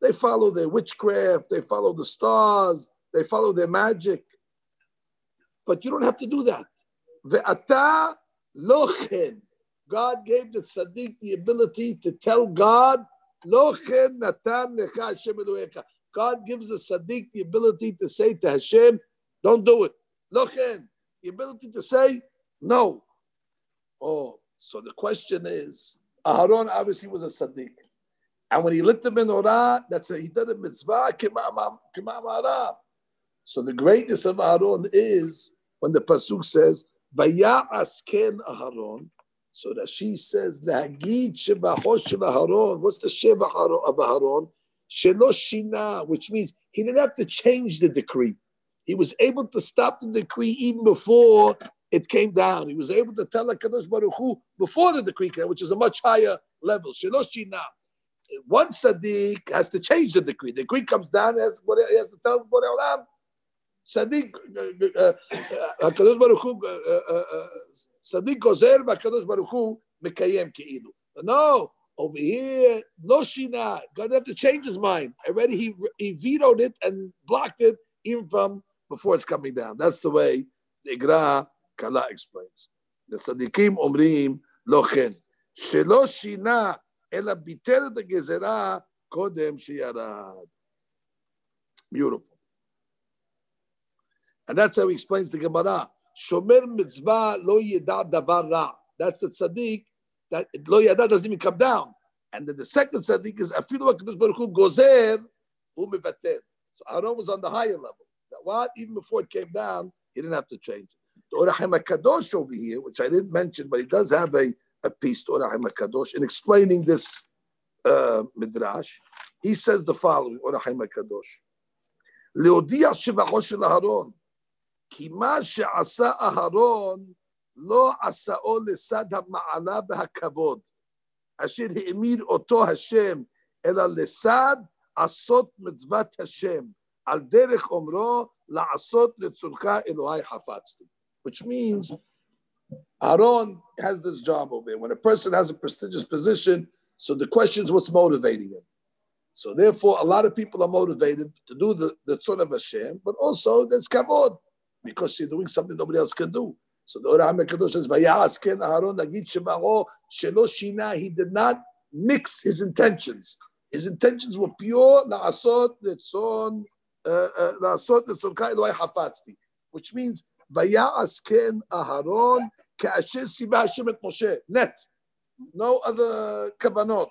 they follow their witchcraft, they follow the stars, they follow their magic. But you don't have to do that. Ve'ata lochen. God gave the tzaddik the ability to tell God, God gives the tzaddik the ability to say to Hashem, don't do it. The ability to say, no. Oh, so the question is, Aharon obviously was a tzaddik. And when he lit the menorah, that's a, he did a mitzvah. So the greatness of Aharon is when the pasuk says, "Vaya asken Aharon," so that she says, "Lahagid shebahosh Aharon." What's the sheba of Aharon? Shelo shina, which means he didn't have to change the decree. He was able to stop the decree even before it came down. He was able to tell Hakadosh Baruch Hu before the decree came, which is a much higher level. Shelo shina. One tzaddik has to change the decree. The decree comes down, he has, he has to tell Borei Olam, צדיק, הקדוש ברוך הוא, צדיק גוזר והקדוש ברוך הוא מקיים כאילו. No, over here, לא שינה. God have to change his mind. Already he, he vetoed it and blocked it even from before it's coming down. That's the way the Igra Kala explains. The tzadikim אומרים לא כן. שלא שינה, אלא ביטל את הגזרה קודם שירד. Beautiful. And that's how he explains the Gemara. Shomer mitzvah lo yeda davar ra. That's the tzaddik that lo yeda doesn't even come down. And then the second tzaddik is afilu hakadosh baruch hu gozer umivater. So Aaron was on the higher level. That what even before it came down, he didn't have to change. The Ohr HaChaim Kadosh over here, which I didn't mention, but he does have a, a piece to Ohr HaChaim Kadosh in explaining this uh, midrash. He says the following: Ohr HaChaim Kadosh. leodiyah shivachosh של אהרון כי מה שעשה אהרון לא עשאו לצד המעלה והכבוד, אשר העמיד אותו השם, אלא לצד עשות מצוות השם, על דרך אומרו לעשות לצורך אלוהי חפצתי. Which means Aaron has this job over here. When a person has a prestigious position, so the question is what's motivating him. So therefore, a lot of people are motivated to do the, the tzon of Hashem, but also there's kavod because you're doing something nobody else can do. So the Ora HaMekadosh says, "Vayasken Aaron nagid shebaro shelo shina." He did not mix his intentions. His intentions were pure. Laasot letzon uh, uh, laasot letzon Eloi hafatzti, which means vayasken Aaron kaasher siba Hashem et Moshe. Net, no other kavanot,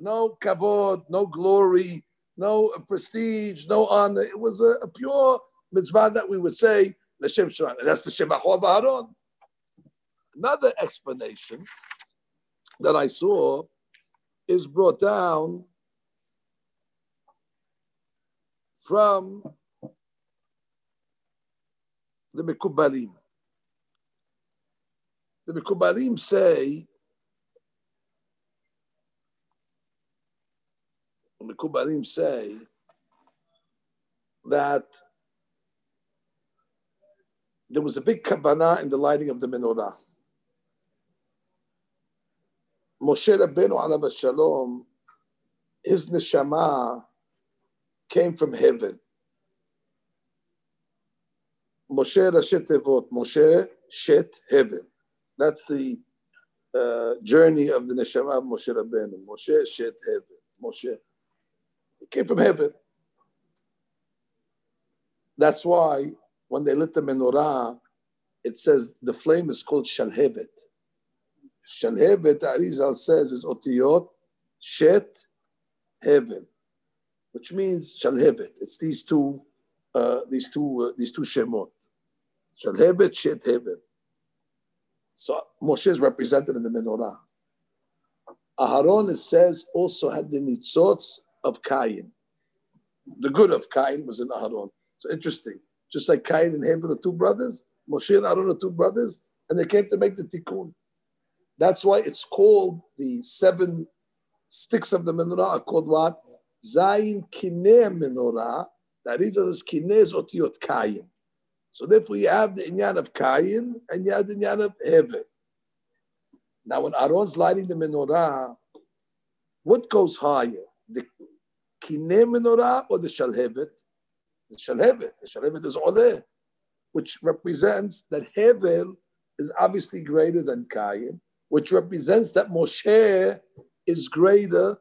no kavod, no glory, no prestige, no honor. It was a, a pure mitzvah that we would say l'shem shemach. That's the shemach of Another explanation that I saw is brought down from the Mikubalim. The Mikubalim say, the Mikubalim say that there was a big kavanah in the lighting of the menorah. Moshe Rabbeinu alav shalom his neshama came from heaven. Moshe Rashet Tevot, Moshe Shet Hevel. That's the uh, journey of the neshama of Moshe Rabbeinu. Moshe Shet Hevel. Moshe. Came from heaven. That's why when they lit the menorah, it says the flame is called Shalhevet. Shalhevet, Arizal says, is Otiyot Shet Hevel, which means Shalhevet. It's these two, uh, these two, uh, these two Shemot. Shalhevet Shet Hevel. So Moshe is represented in the menorah. Aharon, it says, also had the nitzots of Cain. The good of Cain was in Aharon. So interesting. Just like Cain and Hevel, the two brothers, Moshe and Aaron, the two brothers, and they came to make the tikkun. That's why it's called the seven sticks of the menorah are called what? Zayin kineh menorah. That is, as kineh is otiot Cain. So therefore, you have the inyan of Cain and you have the inyan of Hevel. Now, when Aaron's lighting the menorah, what goes higher? The kineh menorah or the shalhevet? The shalhevet. The shalhevet is oleh, which represents that Hevel is obviously greater than Cain, which represents that Moshe is greater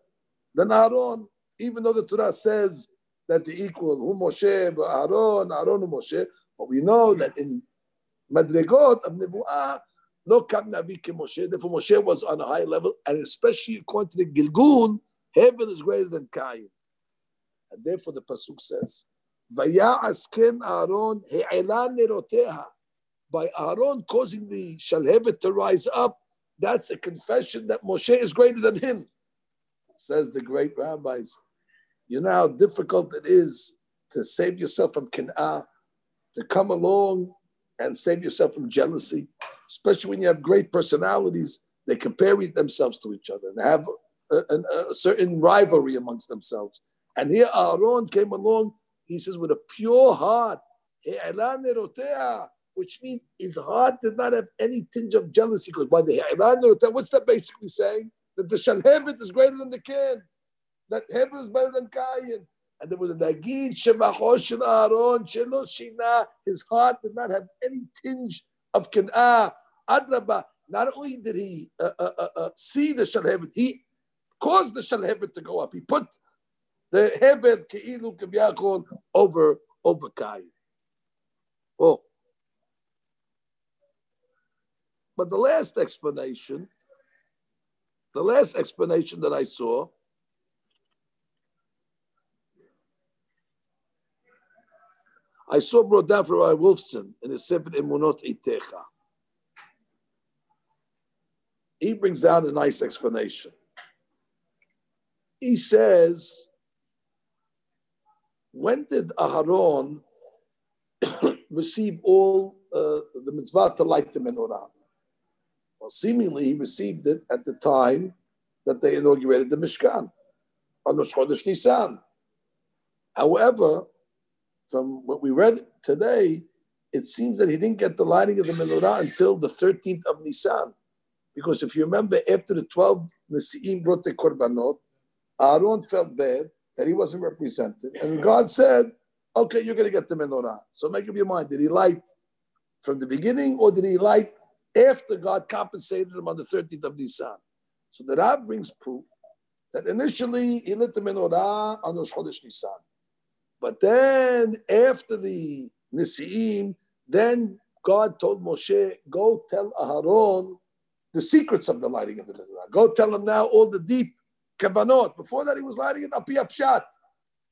than Aaron, even though the Torah says that the equal, who Moshe, Aaron, Aaron, Moshe, but we know that in Madrigot of Nebu'ah, no kam navi ke Moshe. Therefore, Moshe was on a high level, and especially according to the Gilgul, Hevel is greater than Cain. And therefore, the pasuk says, "Vaya'as Aaron he'ela neroteha." By Aaron causing the shalhevet to rise up, that's a confession that Moshe is greater than him. Says the great rabbis. You know how difficult it is to save yourself from kin'ah, to come along and save yourself from jealousy, especially when you have great personalities. They compare themselves to each other and have a, a, a certain rivalry amongst themselves. And here Aaron came along, he says, with a pure heart, which means his heart did not have any tinge of jealousy. Because what's that basically saying? That the Shalhevet is greater than the kin, that Hevel is better than Kayin. And there was a Nagid Shemachosh Aaron Shelo Shina. His heart did not have any tinge of Kin'ah. Adraba. Not only did he uh, uh, uh, uh see the Shalhevet, he caused the Shalhevet to go up. He put the Hevet Ke'ilu Kibiyachon over, over Kayin. Oh. But the last explanation, the last explanation that I saw I saw brought down from Rabbi Wolfson in the Sefer Emunot Itecha. He brings down a nice explanation. He says, when did Aharon receive all uh, the mitzvah to light the menorah? Well, seemingly he received it at the time that they inaugurated the Mishkan on the Chodesh Nisan. However, from what we read today, it seems that he didn't get the lighting of the menorah until the 13th of Nisan. Because if you remember, after the 12 Nesi'im brought the korbanot, Aaron felt bad that he wasn't represented. And God said, okay, you're going to get the menorah. So make up your mind. Did he light from the beginning or did he light after God compensated him on the 13th of Nisan? So the Rab brings proof that initially he lit the menorah on the Chodesh Nisan. But then after the Nisi'im, then God told Moshe, go tell Aharon the secrets of the lighting of the menorah. Go tell him now all the deep kavanot. Before that, he was lighting it alpi apshat.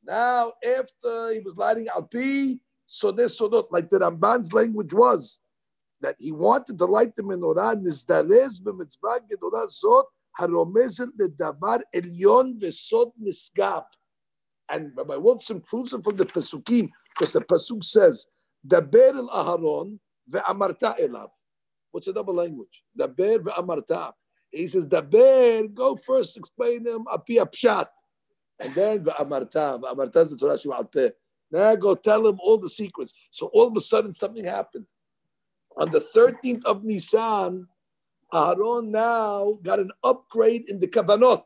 Now, after he was lighting alpi sodes sodot, like the Ramban's language was, that he wanted to light the menorah nizdarez b'mitzvah gedorah zot haromezet ledavar elyon v'sod nisgab. And Rabbi Wolfson proves it from the Pesukim, because the Pasuk says, Daber el Aharon ve'amarta elav. What's the double language? Daber ve'amarta. He says, Daber, go first, explain him, api apshat. And then ve'amarta. Ve'amarta is the Torah Now go tell him all the secrets. So all of a sudden something happened. On the 13th of Nisan, Aaron now got an upgrade in the Kavanot.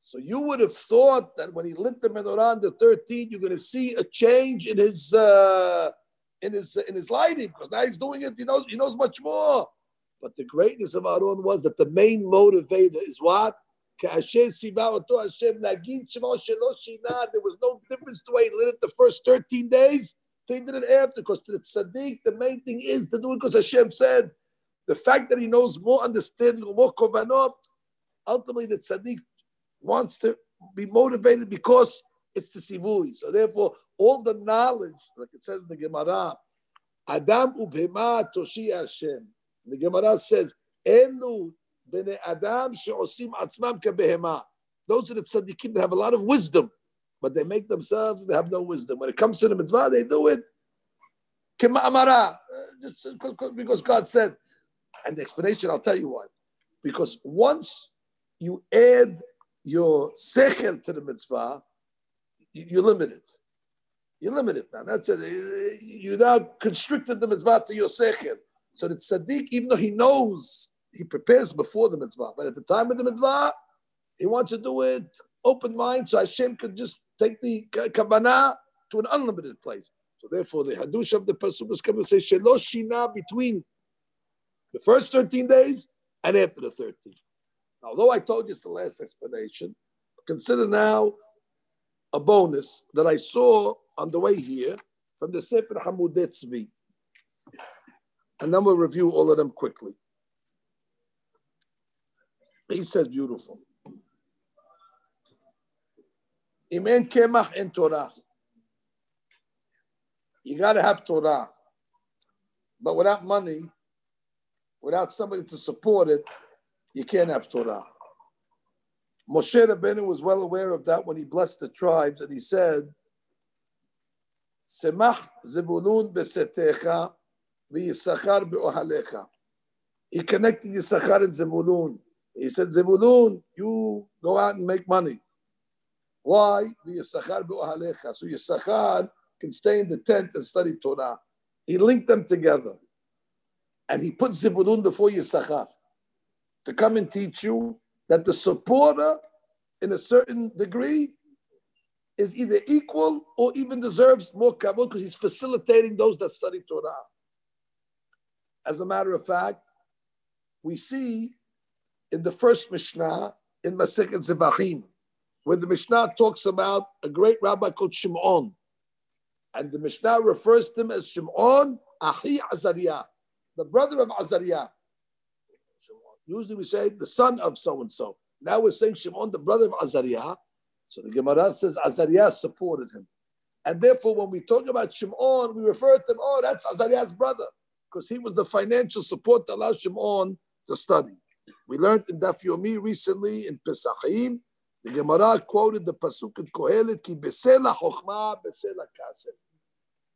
So you would have thought that when he lit the menorah on the 13th, you're going to see a change in his uh, in his in his lighting because now he's doing it. He knows he knows much more. But the greatness of Aaron was that the main motivator is what? There was no difference the way he lit it the first 13 days. They did it after because to the tzaddik, the main thing is to do it because Hashem said. The fact that he knows more understanding, or more kovanot, ultimately the tzaddik wants to be motivated because it's the sivui. So therefore, all the knowledge, like it says in the Gemara, Adam ubhema toshi Hashem. The Gemara says, Elu bene Adam she'osim atzmam kebehema. Those are the tzaddikim that have a lot of wisdom, but they make themselves, they have no wisdom. When it comes to the mitzvah, they do it kema amara, uh, just uh, because God said. And the explanation, I'll tell you why. Because once you add your sechel to the mitzvah, you, limit it. You limit it now. That's it. Uh, you now constricted the mitzvah to your sechel. So the tzaddik, even though he knows, he prepares before the mitzvah, but at the time of the mitzvah, he wants to do it open mind, so Hashem could just take the kavanah to an unlimited place. So therefore, the hadush of the pasuk is coming to say shelosh shina between the first 13 days and after the 13. Although I told you it's the last explanation, consider now a bonus that I saw on the way here from the Sefer Hamudei Tzvi. And then we'll review all of them quickly. He says, beautiful. Imen kemach Torah. You got to have Torah. But without money, without somebody to support it, you can't have Torah. Moshe Rabbeinu was well aware of that when he blessed the tribes, and he said, Semach zebulun besetecha v'yisachar be'ohalecha. He connected Yisachar and Zebulun. He said, Zebulun, you go out and make money. Why? V'yisachar be'ohalecha. So Yisachar can stay in the tent and study Torah. He linked them together. And he put Zebulun before Yisachar to come and teach you that the supporter, in a certain degree, is either equal or even deserves more kabul because he's facilitating those that study Torah. As a matter of fact, we see in the first Mishnah in Masechet Zevachim, where the Mishnah talks about a great rabbi called Shimon, and the Mishnah refers to him as Shimon Ahi Azariah, the brother of Azariah. Usually we say the son of so and so. Now we're saying Shimon, the brother of Azariah. So the Gemara says Azariah supported him. And therefore, when we talk about Shimon, we refer to him, oh, that's Azariah's brother, because he was the financial support that allowed Shimon to study. We learned in Daf Yomi recently in Pesachim, the Gemara quoted the Pasuk in Kohelet, Ki besela chokhmah besela kasem.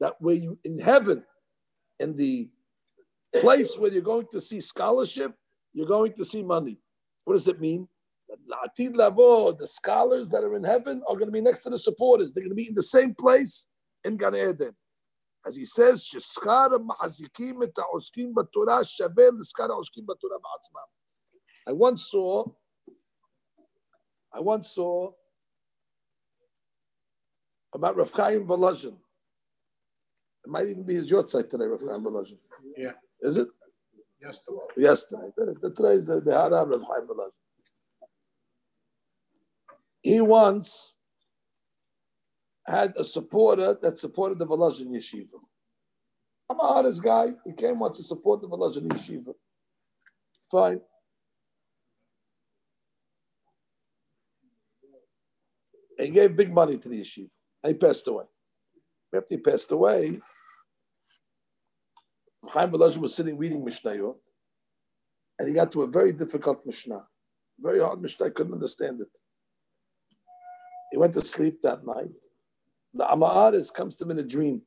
That where you, in heaven, in the place where you're going to see scholarship, you're going to see money. What does it mean? That latid lavod the scholars that are in heaven are going to be next to the supporters. They're going to be in the same place in Gan Eden. As he says, I once saw, I once saw about Rav Chaim Volozhin. It might even be his yahrzeit today, Rav Chaim Volozhin. Yeah. Is it? Yesterday. Yesterday. Today is the, the Harav of Chaim Volozhin. He once had a supporter that supported the Volozhin Yeshiva. I'm a hardest guy. He came once to support the Volozhin Yeshiva. Fine. He gave big money to the yeshiva. And he passed away. After he passed away, Chaim Volozhin was sitting reading Mishnayot, and he got to a very difficult Mishnah. Very hard Mishnah, I couldn't understand it. He went to sleep that night. The Amaharis comes to him in a dream,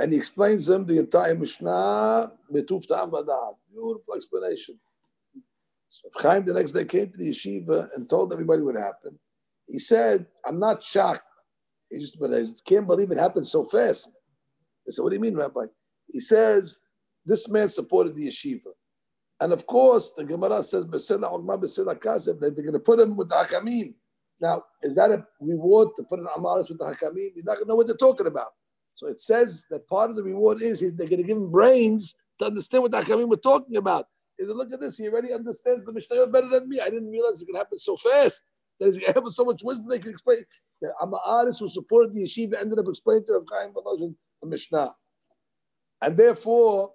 and he explains him the entire Mishnah, Beautiful explanation. So Chaim the next day came to the yeshiva and told everybody what happened. He said, I'm not shocked. He just, but I can't believe it happened so fast. I said, What do you mean, Rabbi? He says, This man supported the yeshiva. And of course, the Gemara says, that they're going to put him with the Hakamim. Now, is that a reward to put an amaris with the hakamim? You're not going to know what they're talking about. So it says that part of the reward is they're going to give him brains to understand what the hakamim were talking about. Is look at this, he already understands the Mishnah better than me. I didn't realize it could happen so fast. That he's going to have so much wisdom they can explain. The Amaris who supported the yeshiva ended up explaining to Rav Chaim Volozhin the Mishnah. And therefore,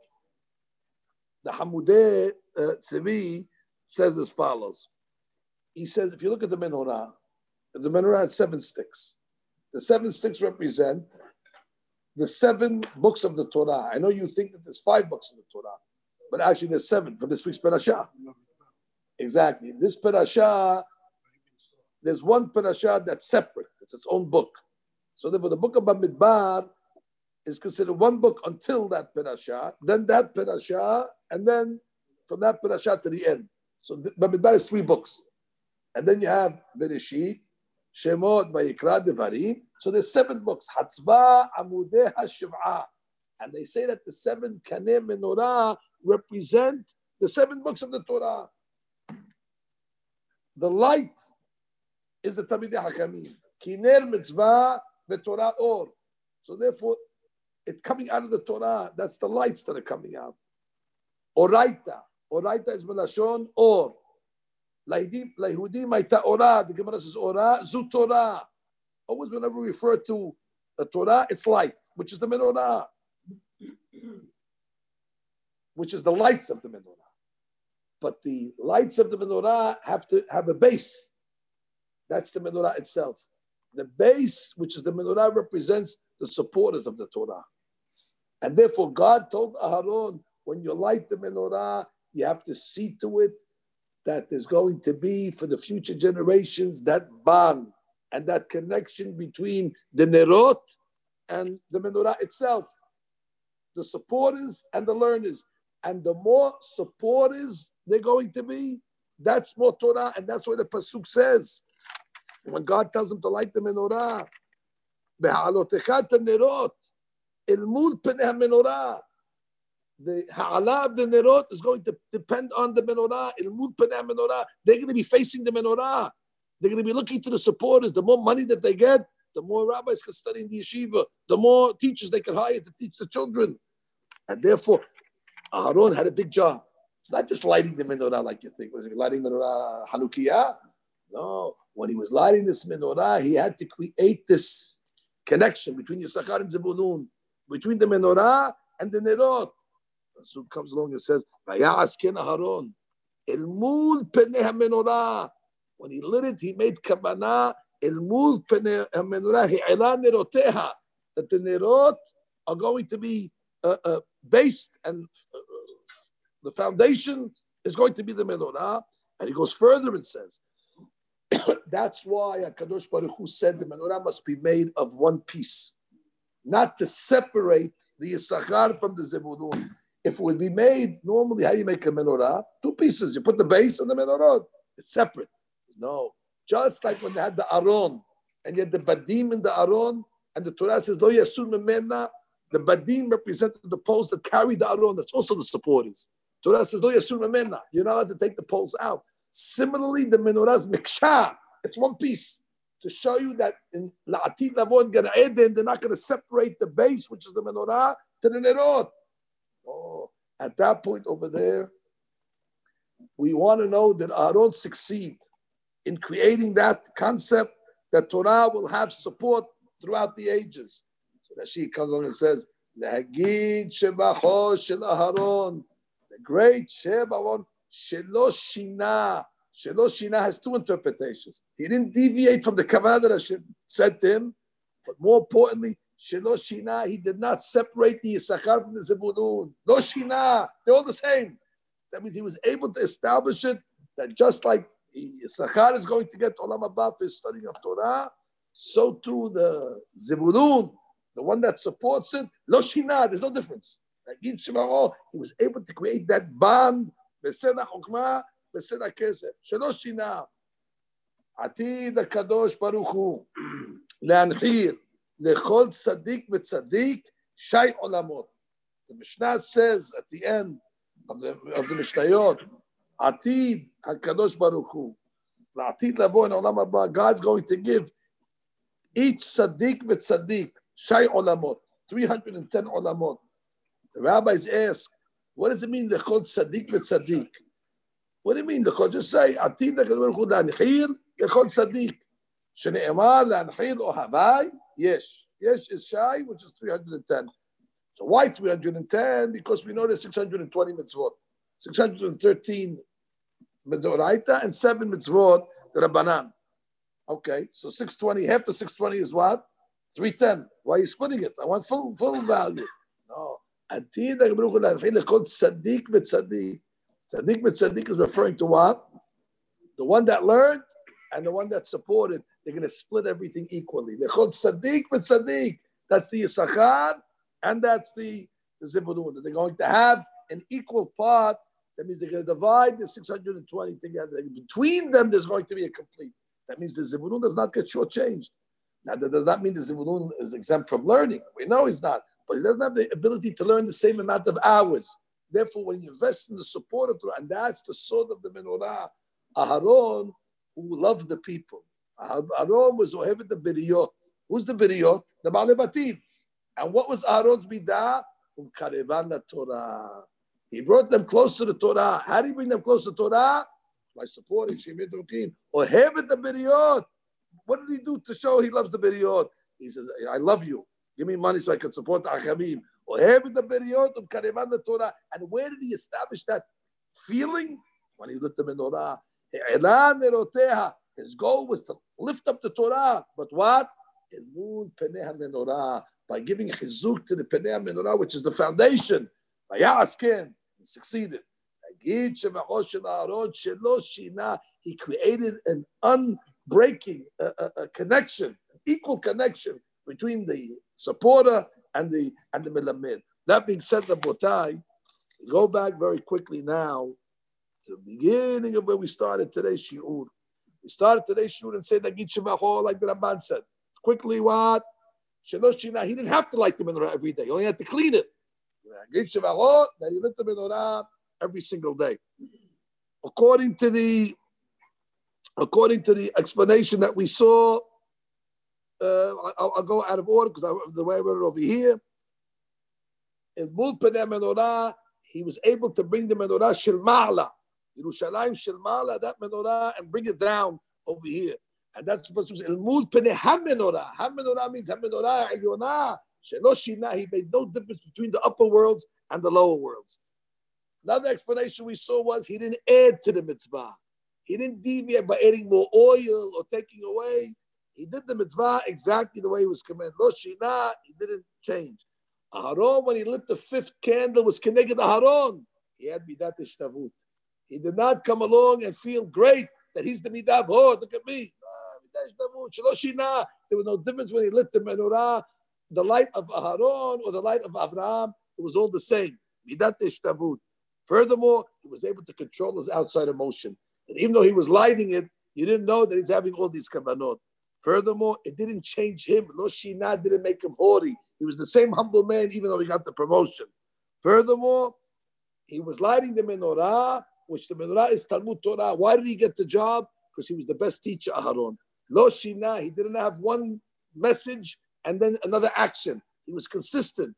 the Hamudeh uh, says as follows. He says, if you look at the menorah, the menorah had seven sticks. The seven sticks represent the seven books of the Torah. I know you think that there's five books in the Torah, but actually there's seven for this week's parasha. Exactly. This parasha, there's one parasha that's separate. It's its own book. So therefore, the book of Bamidbar is considered one book until that parasha, then that parasha, and then from that parasha to the end. So Bamidbar is three books. And then you have Bereshit, Shemot, Vayikra, Devarim. So there's seven books. Hatzva, Amudeh, Hashiv'ah. And they say that the seven Kanem Menorah represent the seven books of the Torah. The light is the Tamidei Hakamim. Kiner mitzvah, the Torah or. So therefore, it's coming out of the Torah. That's the lights that are coming out. Oraita. Oraita is melashon or. Lahudim הייתה אורה, the Gemara says אורה, זו תורה. Always whenever we refer to a Torah, it's light, which is the menorah, which is the lights of the menorah. But the lights of the menorah have to have a base. That's the menorah itself. The base, which is the menorah, represents the supporters of the Torah. And therefore, God told Aharon, when you light the menorah, you have to see to it that there's going to be for the future generations that bond and that connection between the Nerot and the Menorah itself, the supporters and the learners. And the more supporters they're going to be, that's more Torah, and that's what the Pasuk says. When God tells them to light the Menorah, the ha'ala of the nerot is going to depend on the menorah. Menorah. They're going to be facing the menorah. They're going to be looking to the supporters. The more money that they get, the more rabbis can study in the yeshiva, the more teachers they can hire to teach the children. And therefore, Aaron had a big job. It's not just lighting the menorah like you think. Was it lighting menorah Hanukkah? No. When he was lighting this menorah, he had to create this connection between Yisachar and Zebulun, between the menorah and the nerot. Pasuk comes along and says, Aharon, el mul menorah. When he lit it, he made kabana, el mul menorah, hi'ela neroteha. That the nerot are going to be uh, uh, based and uh, the foundation is going to be the menorah. And he goes further and says, that's why Akadosh Baruch Hu said the menorah must be made of one piece, not to separate the Yisachar from the Zebulun if it would be made normally, how you make a menorah? Two pieces. You put the base on the menorah. It's separate. No. Just like when they had the aron, and had the badim in the aron, and the Torah says, Lo yasun memena, the badim represented the poles that carry the aron. That's also the supporters. Torah says, Lo yasun memena. You're not allowed to take the poles out. Similarly, the menorah's miksha. It's one piece. To show you that in La'atid Lavon Gan Eden, they're not going to separate the base, which is the menorah, to the nerot. Oh, at that point over there, we want to know that Aaron succeed in creating that concept that Torah will have support throughout the ages. So that she comes along and says, the great Shebaron Sheloshina. Sheloshina has two interpretations. He didn't deviate from the Kavanah that Hashem said to him, but more importantly, Shelo Shina, he did not separate the Yisachar from the Zebulun. No Shina, they're all the same. That means he was able to establish it that just like Yisachar is going to get Olam Abba for studying of Torah, so too the Zebulun, the one that supports it, Lo Shina, there's no difference. He was able to create that bond, בסדר חוכמה, בסדר כסף, שלא שינה. עתיד הקדוש ברוך הוא להנחיל Lechol tzaddik v'tzaddik shay olamot. The Mishnah says at the end of the, of the Mishnayot, Atid HaKadosh Baruch Hu, Atid Labo in Olam Abba, God's going to give each tzaddik v'tzaddik shay olamot, 310 olamot. The rabbis ask, what does it mean Lechol tzaddik v'tzaddik? What do you mean? Just say, Atid HaKadosh Baruch Hu, Lechol tzaddik. שנאמר להנחיל אוהבי, יש. Yes is shy, which is 310. So why 310? Because we know there's 620 mitzvot. 613 mitzvot and 7 mitzvot the Rabbanan. Okay, so 620, half the 620 is what? 310. Why are you splitting it? I want full full value. No. עתיד הקדוש ברוך הוא להנחיל לכל צדיק וצדיק. צדיק וצדיק is referring to what? The one that learned and the one that's supported. They're going to split everything equally. They're called Sadiq with Sadiq. That's the Yisachar and that's the, the Zebulun. They're going to have an equal part. That means they're going to divide the 620 together. Between them, there's going to be a complete. That means the Zebulun does not get shortchanged. Now, that does not mean the Zebulun is exempt from learning. We know he's not, but he doesn't have the ability to learn the same amount of hours. Therefore, when you invest in the support of Torah, and that's the sword of the menorah, Aharon, who loved the people. Aharon was Ohevet the Biriyot. Who's the Biriyot? The Ba'alebatim. And what was Aaron's midah? Umkarevan Torah. He brought them close to the Torah. How did he bring them close to Torah? By supporting Shemit Rukim. Ohevet the Biriyot. What did he do to show he loves the Biriyot? He says, I love you. Give me money so I can support the Achamim. Ohevet the Umkarevan the Torah. And where did he establish that feeling? When he lit the menorah. His goal was to lift up the Torah, but what? By giving chizuk to the Penei Menorah, which is the foundation. Vayaskin, he succeeded. He created an unbreaking a, a, a connection, an equal connection between the supporter and the and the melamed. That being said, the botai, go back very quickly now the beginning of where we started today's shiur. We started today's shiur and said that Gitshemachol, like the Ramban said. Quickly, what? He didn't have to light the menorah every day. He only had to clean it. That he lit the menorah every single day. According to the according to the explanation that we saw, uh, I'll, I'll, go out of order because the way I wrote it over here. In Mul Menorah, he was able to bring the menorah shel Yerushalayim Shel that menorah, and bring it down over here. And that's supposed to say, Elmul Pene HaMenorah. HaMenorah means HaMenorah Elionah. Shelo Shina, he made no difference between the upper worlds and the lower worlds. Another explanation we saw was he didn't add to the mitzvah. He didn't deviate by adding more oil or taking away. He did the mitzvah exactly the way he was commanded. Lo Shina, he didn't change. Aharon, when he lit the fifth candle, was connected to Aharon. He had midat hishtavut. He did not come along and feel great that he's the midah. Oh, look at me. There was no difference when he lit the menorah, the light of Aharon or the light of Abraham. It was all the same. Furthermore, he was able to control his outside emotion. And even though he was lighting it, you didn't know that he's having all these kavanot. Furthermore, it didn't change him. Lo Shina didn't make him haughty. He was the same humble man, even though he got the promotion. Furthermore, he was lighting the menorah which the menorah is Talmud Torah. Why did he get the job? Because he was the best teacher, Aharon. Lo Shina, he didn't have one message and then another action. He was consistent.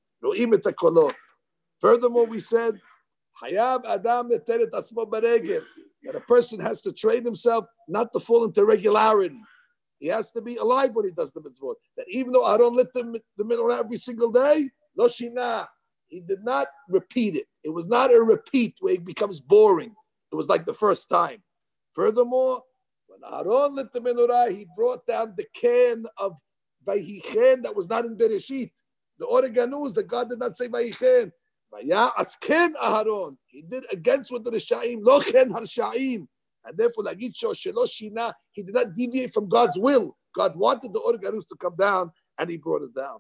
Furthermore, we said, Hayab Adam that a person has to train himself not to fall into regularity. He has to be alive when he does the mitzvot. That even though I don't lit the, the menorah every single day, lo shina, he did not repeat it. It was not a repeat where it becomes boring. It was like the first time. Furthermore, when Aaron lit the menorah, he brought down the can of Vayichen that was not in Bereshit. The Oreganu is that God did not say Vayichen. Asken Aharon. He did against what the Rishaim, Lochen Harshaim. And therefore, Lagit Shelo Shina, he did not deviate from God's will. God wanted the Or HaGanuz to come down, and he brought it down.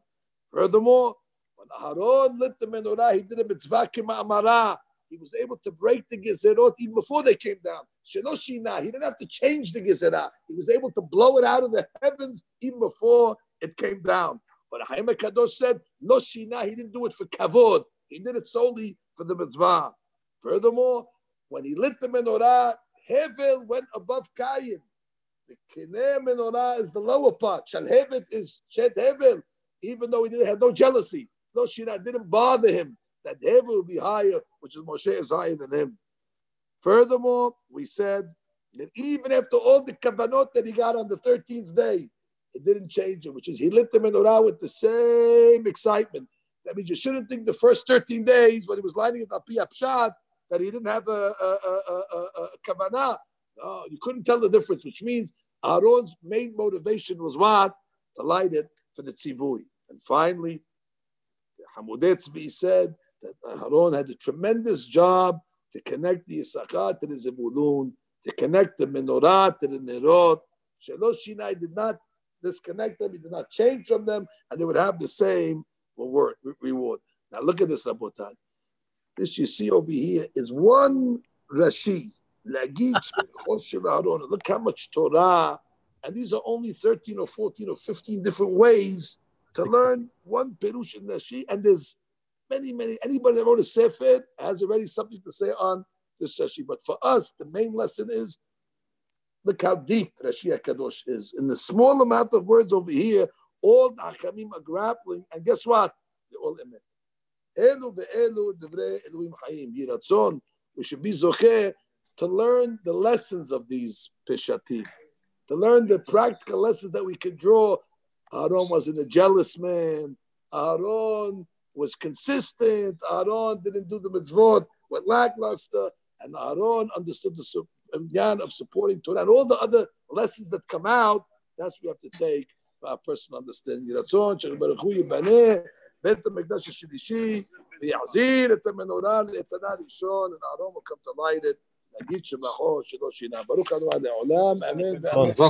Furthermore, when Aharon lit the menorah, he did a mitzvah kima he was able to break the gezerot even before they came down. Shenoshina, he didn't have to change the gezerah. He was able to blow it out of the heavens even before it came down. But Haim Kadosh said, Lo Shina, he didn't do it for kavod. He did it solely for the mitzvah. Furthermore, when he lit the menorah, Hevel went above Kayin. The kineh menorah is the lower part. Shalhevet is Shet Hevel, even though he didn't have no jealousy. No shina didn't bother him. That hevel will be higher, which is Moshe is higher than him. Furthermore, we said that even after all the kavanot that he got on the 13th day, it didn't change it, which is he lit the menorah with the same excitement. That means you shouldn't think the first 13 days when he was lighting it up that he didn't have a, a, a, a, a kavanah. No, you couldn't tell the difference, which means Aaron's main motivation was what? To light it for the tzivui. And finally, Hamudetzvi said that Aaron had a tremendous job to connect the Yisachar to the Zebulun, to connect the menorah to the Nerot. Shinai did not disconnect them, he did not change from them, and they would have the same reward. Now look at this, Rabotan. This you see over here is one Rashi. Look how much Torah, and these are only 13 or 14 or 15 different ways to learn one Perush in Rashi, and there's many, many, anybody that wrote a Sefer has already something to say on this Rashi. But for us, the main lesson is look how deep Rashi HaKadosh is. In the small amount of words over here, all the Achamim are grappling, and guess what? They're all emet. Elu ve'elu devrei Elohim Chaim. Yiratzon, we should be zocheh to learn the lessons of these pishatim, to learn the practical lessons that we can draw. Aaron wasn't a jealous man. Aaron was consistent. Aaron didn't do the mitzvot with lackluster. And Aaron understood the yan of supporting Torah and all the other lessons that come out. That's what we have to take for our personal understanding. רצון שברך הוא ייבנה בית המקדש השלישי ויחזיר את המנורה לאיתנה ראשון and Aaron will come to light it. נגיד שבחו שלא שינה. ברוך אדוני לעולם, אמן ואמן.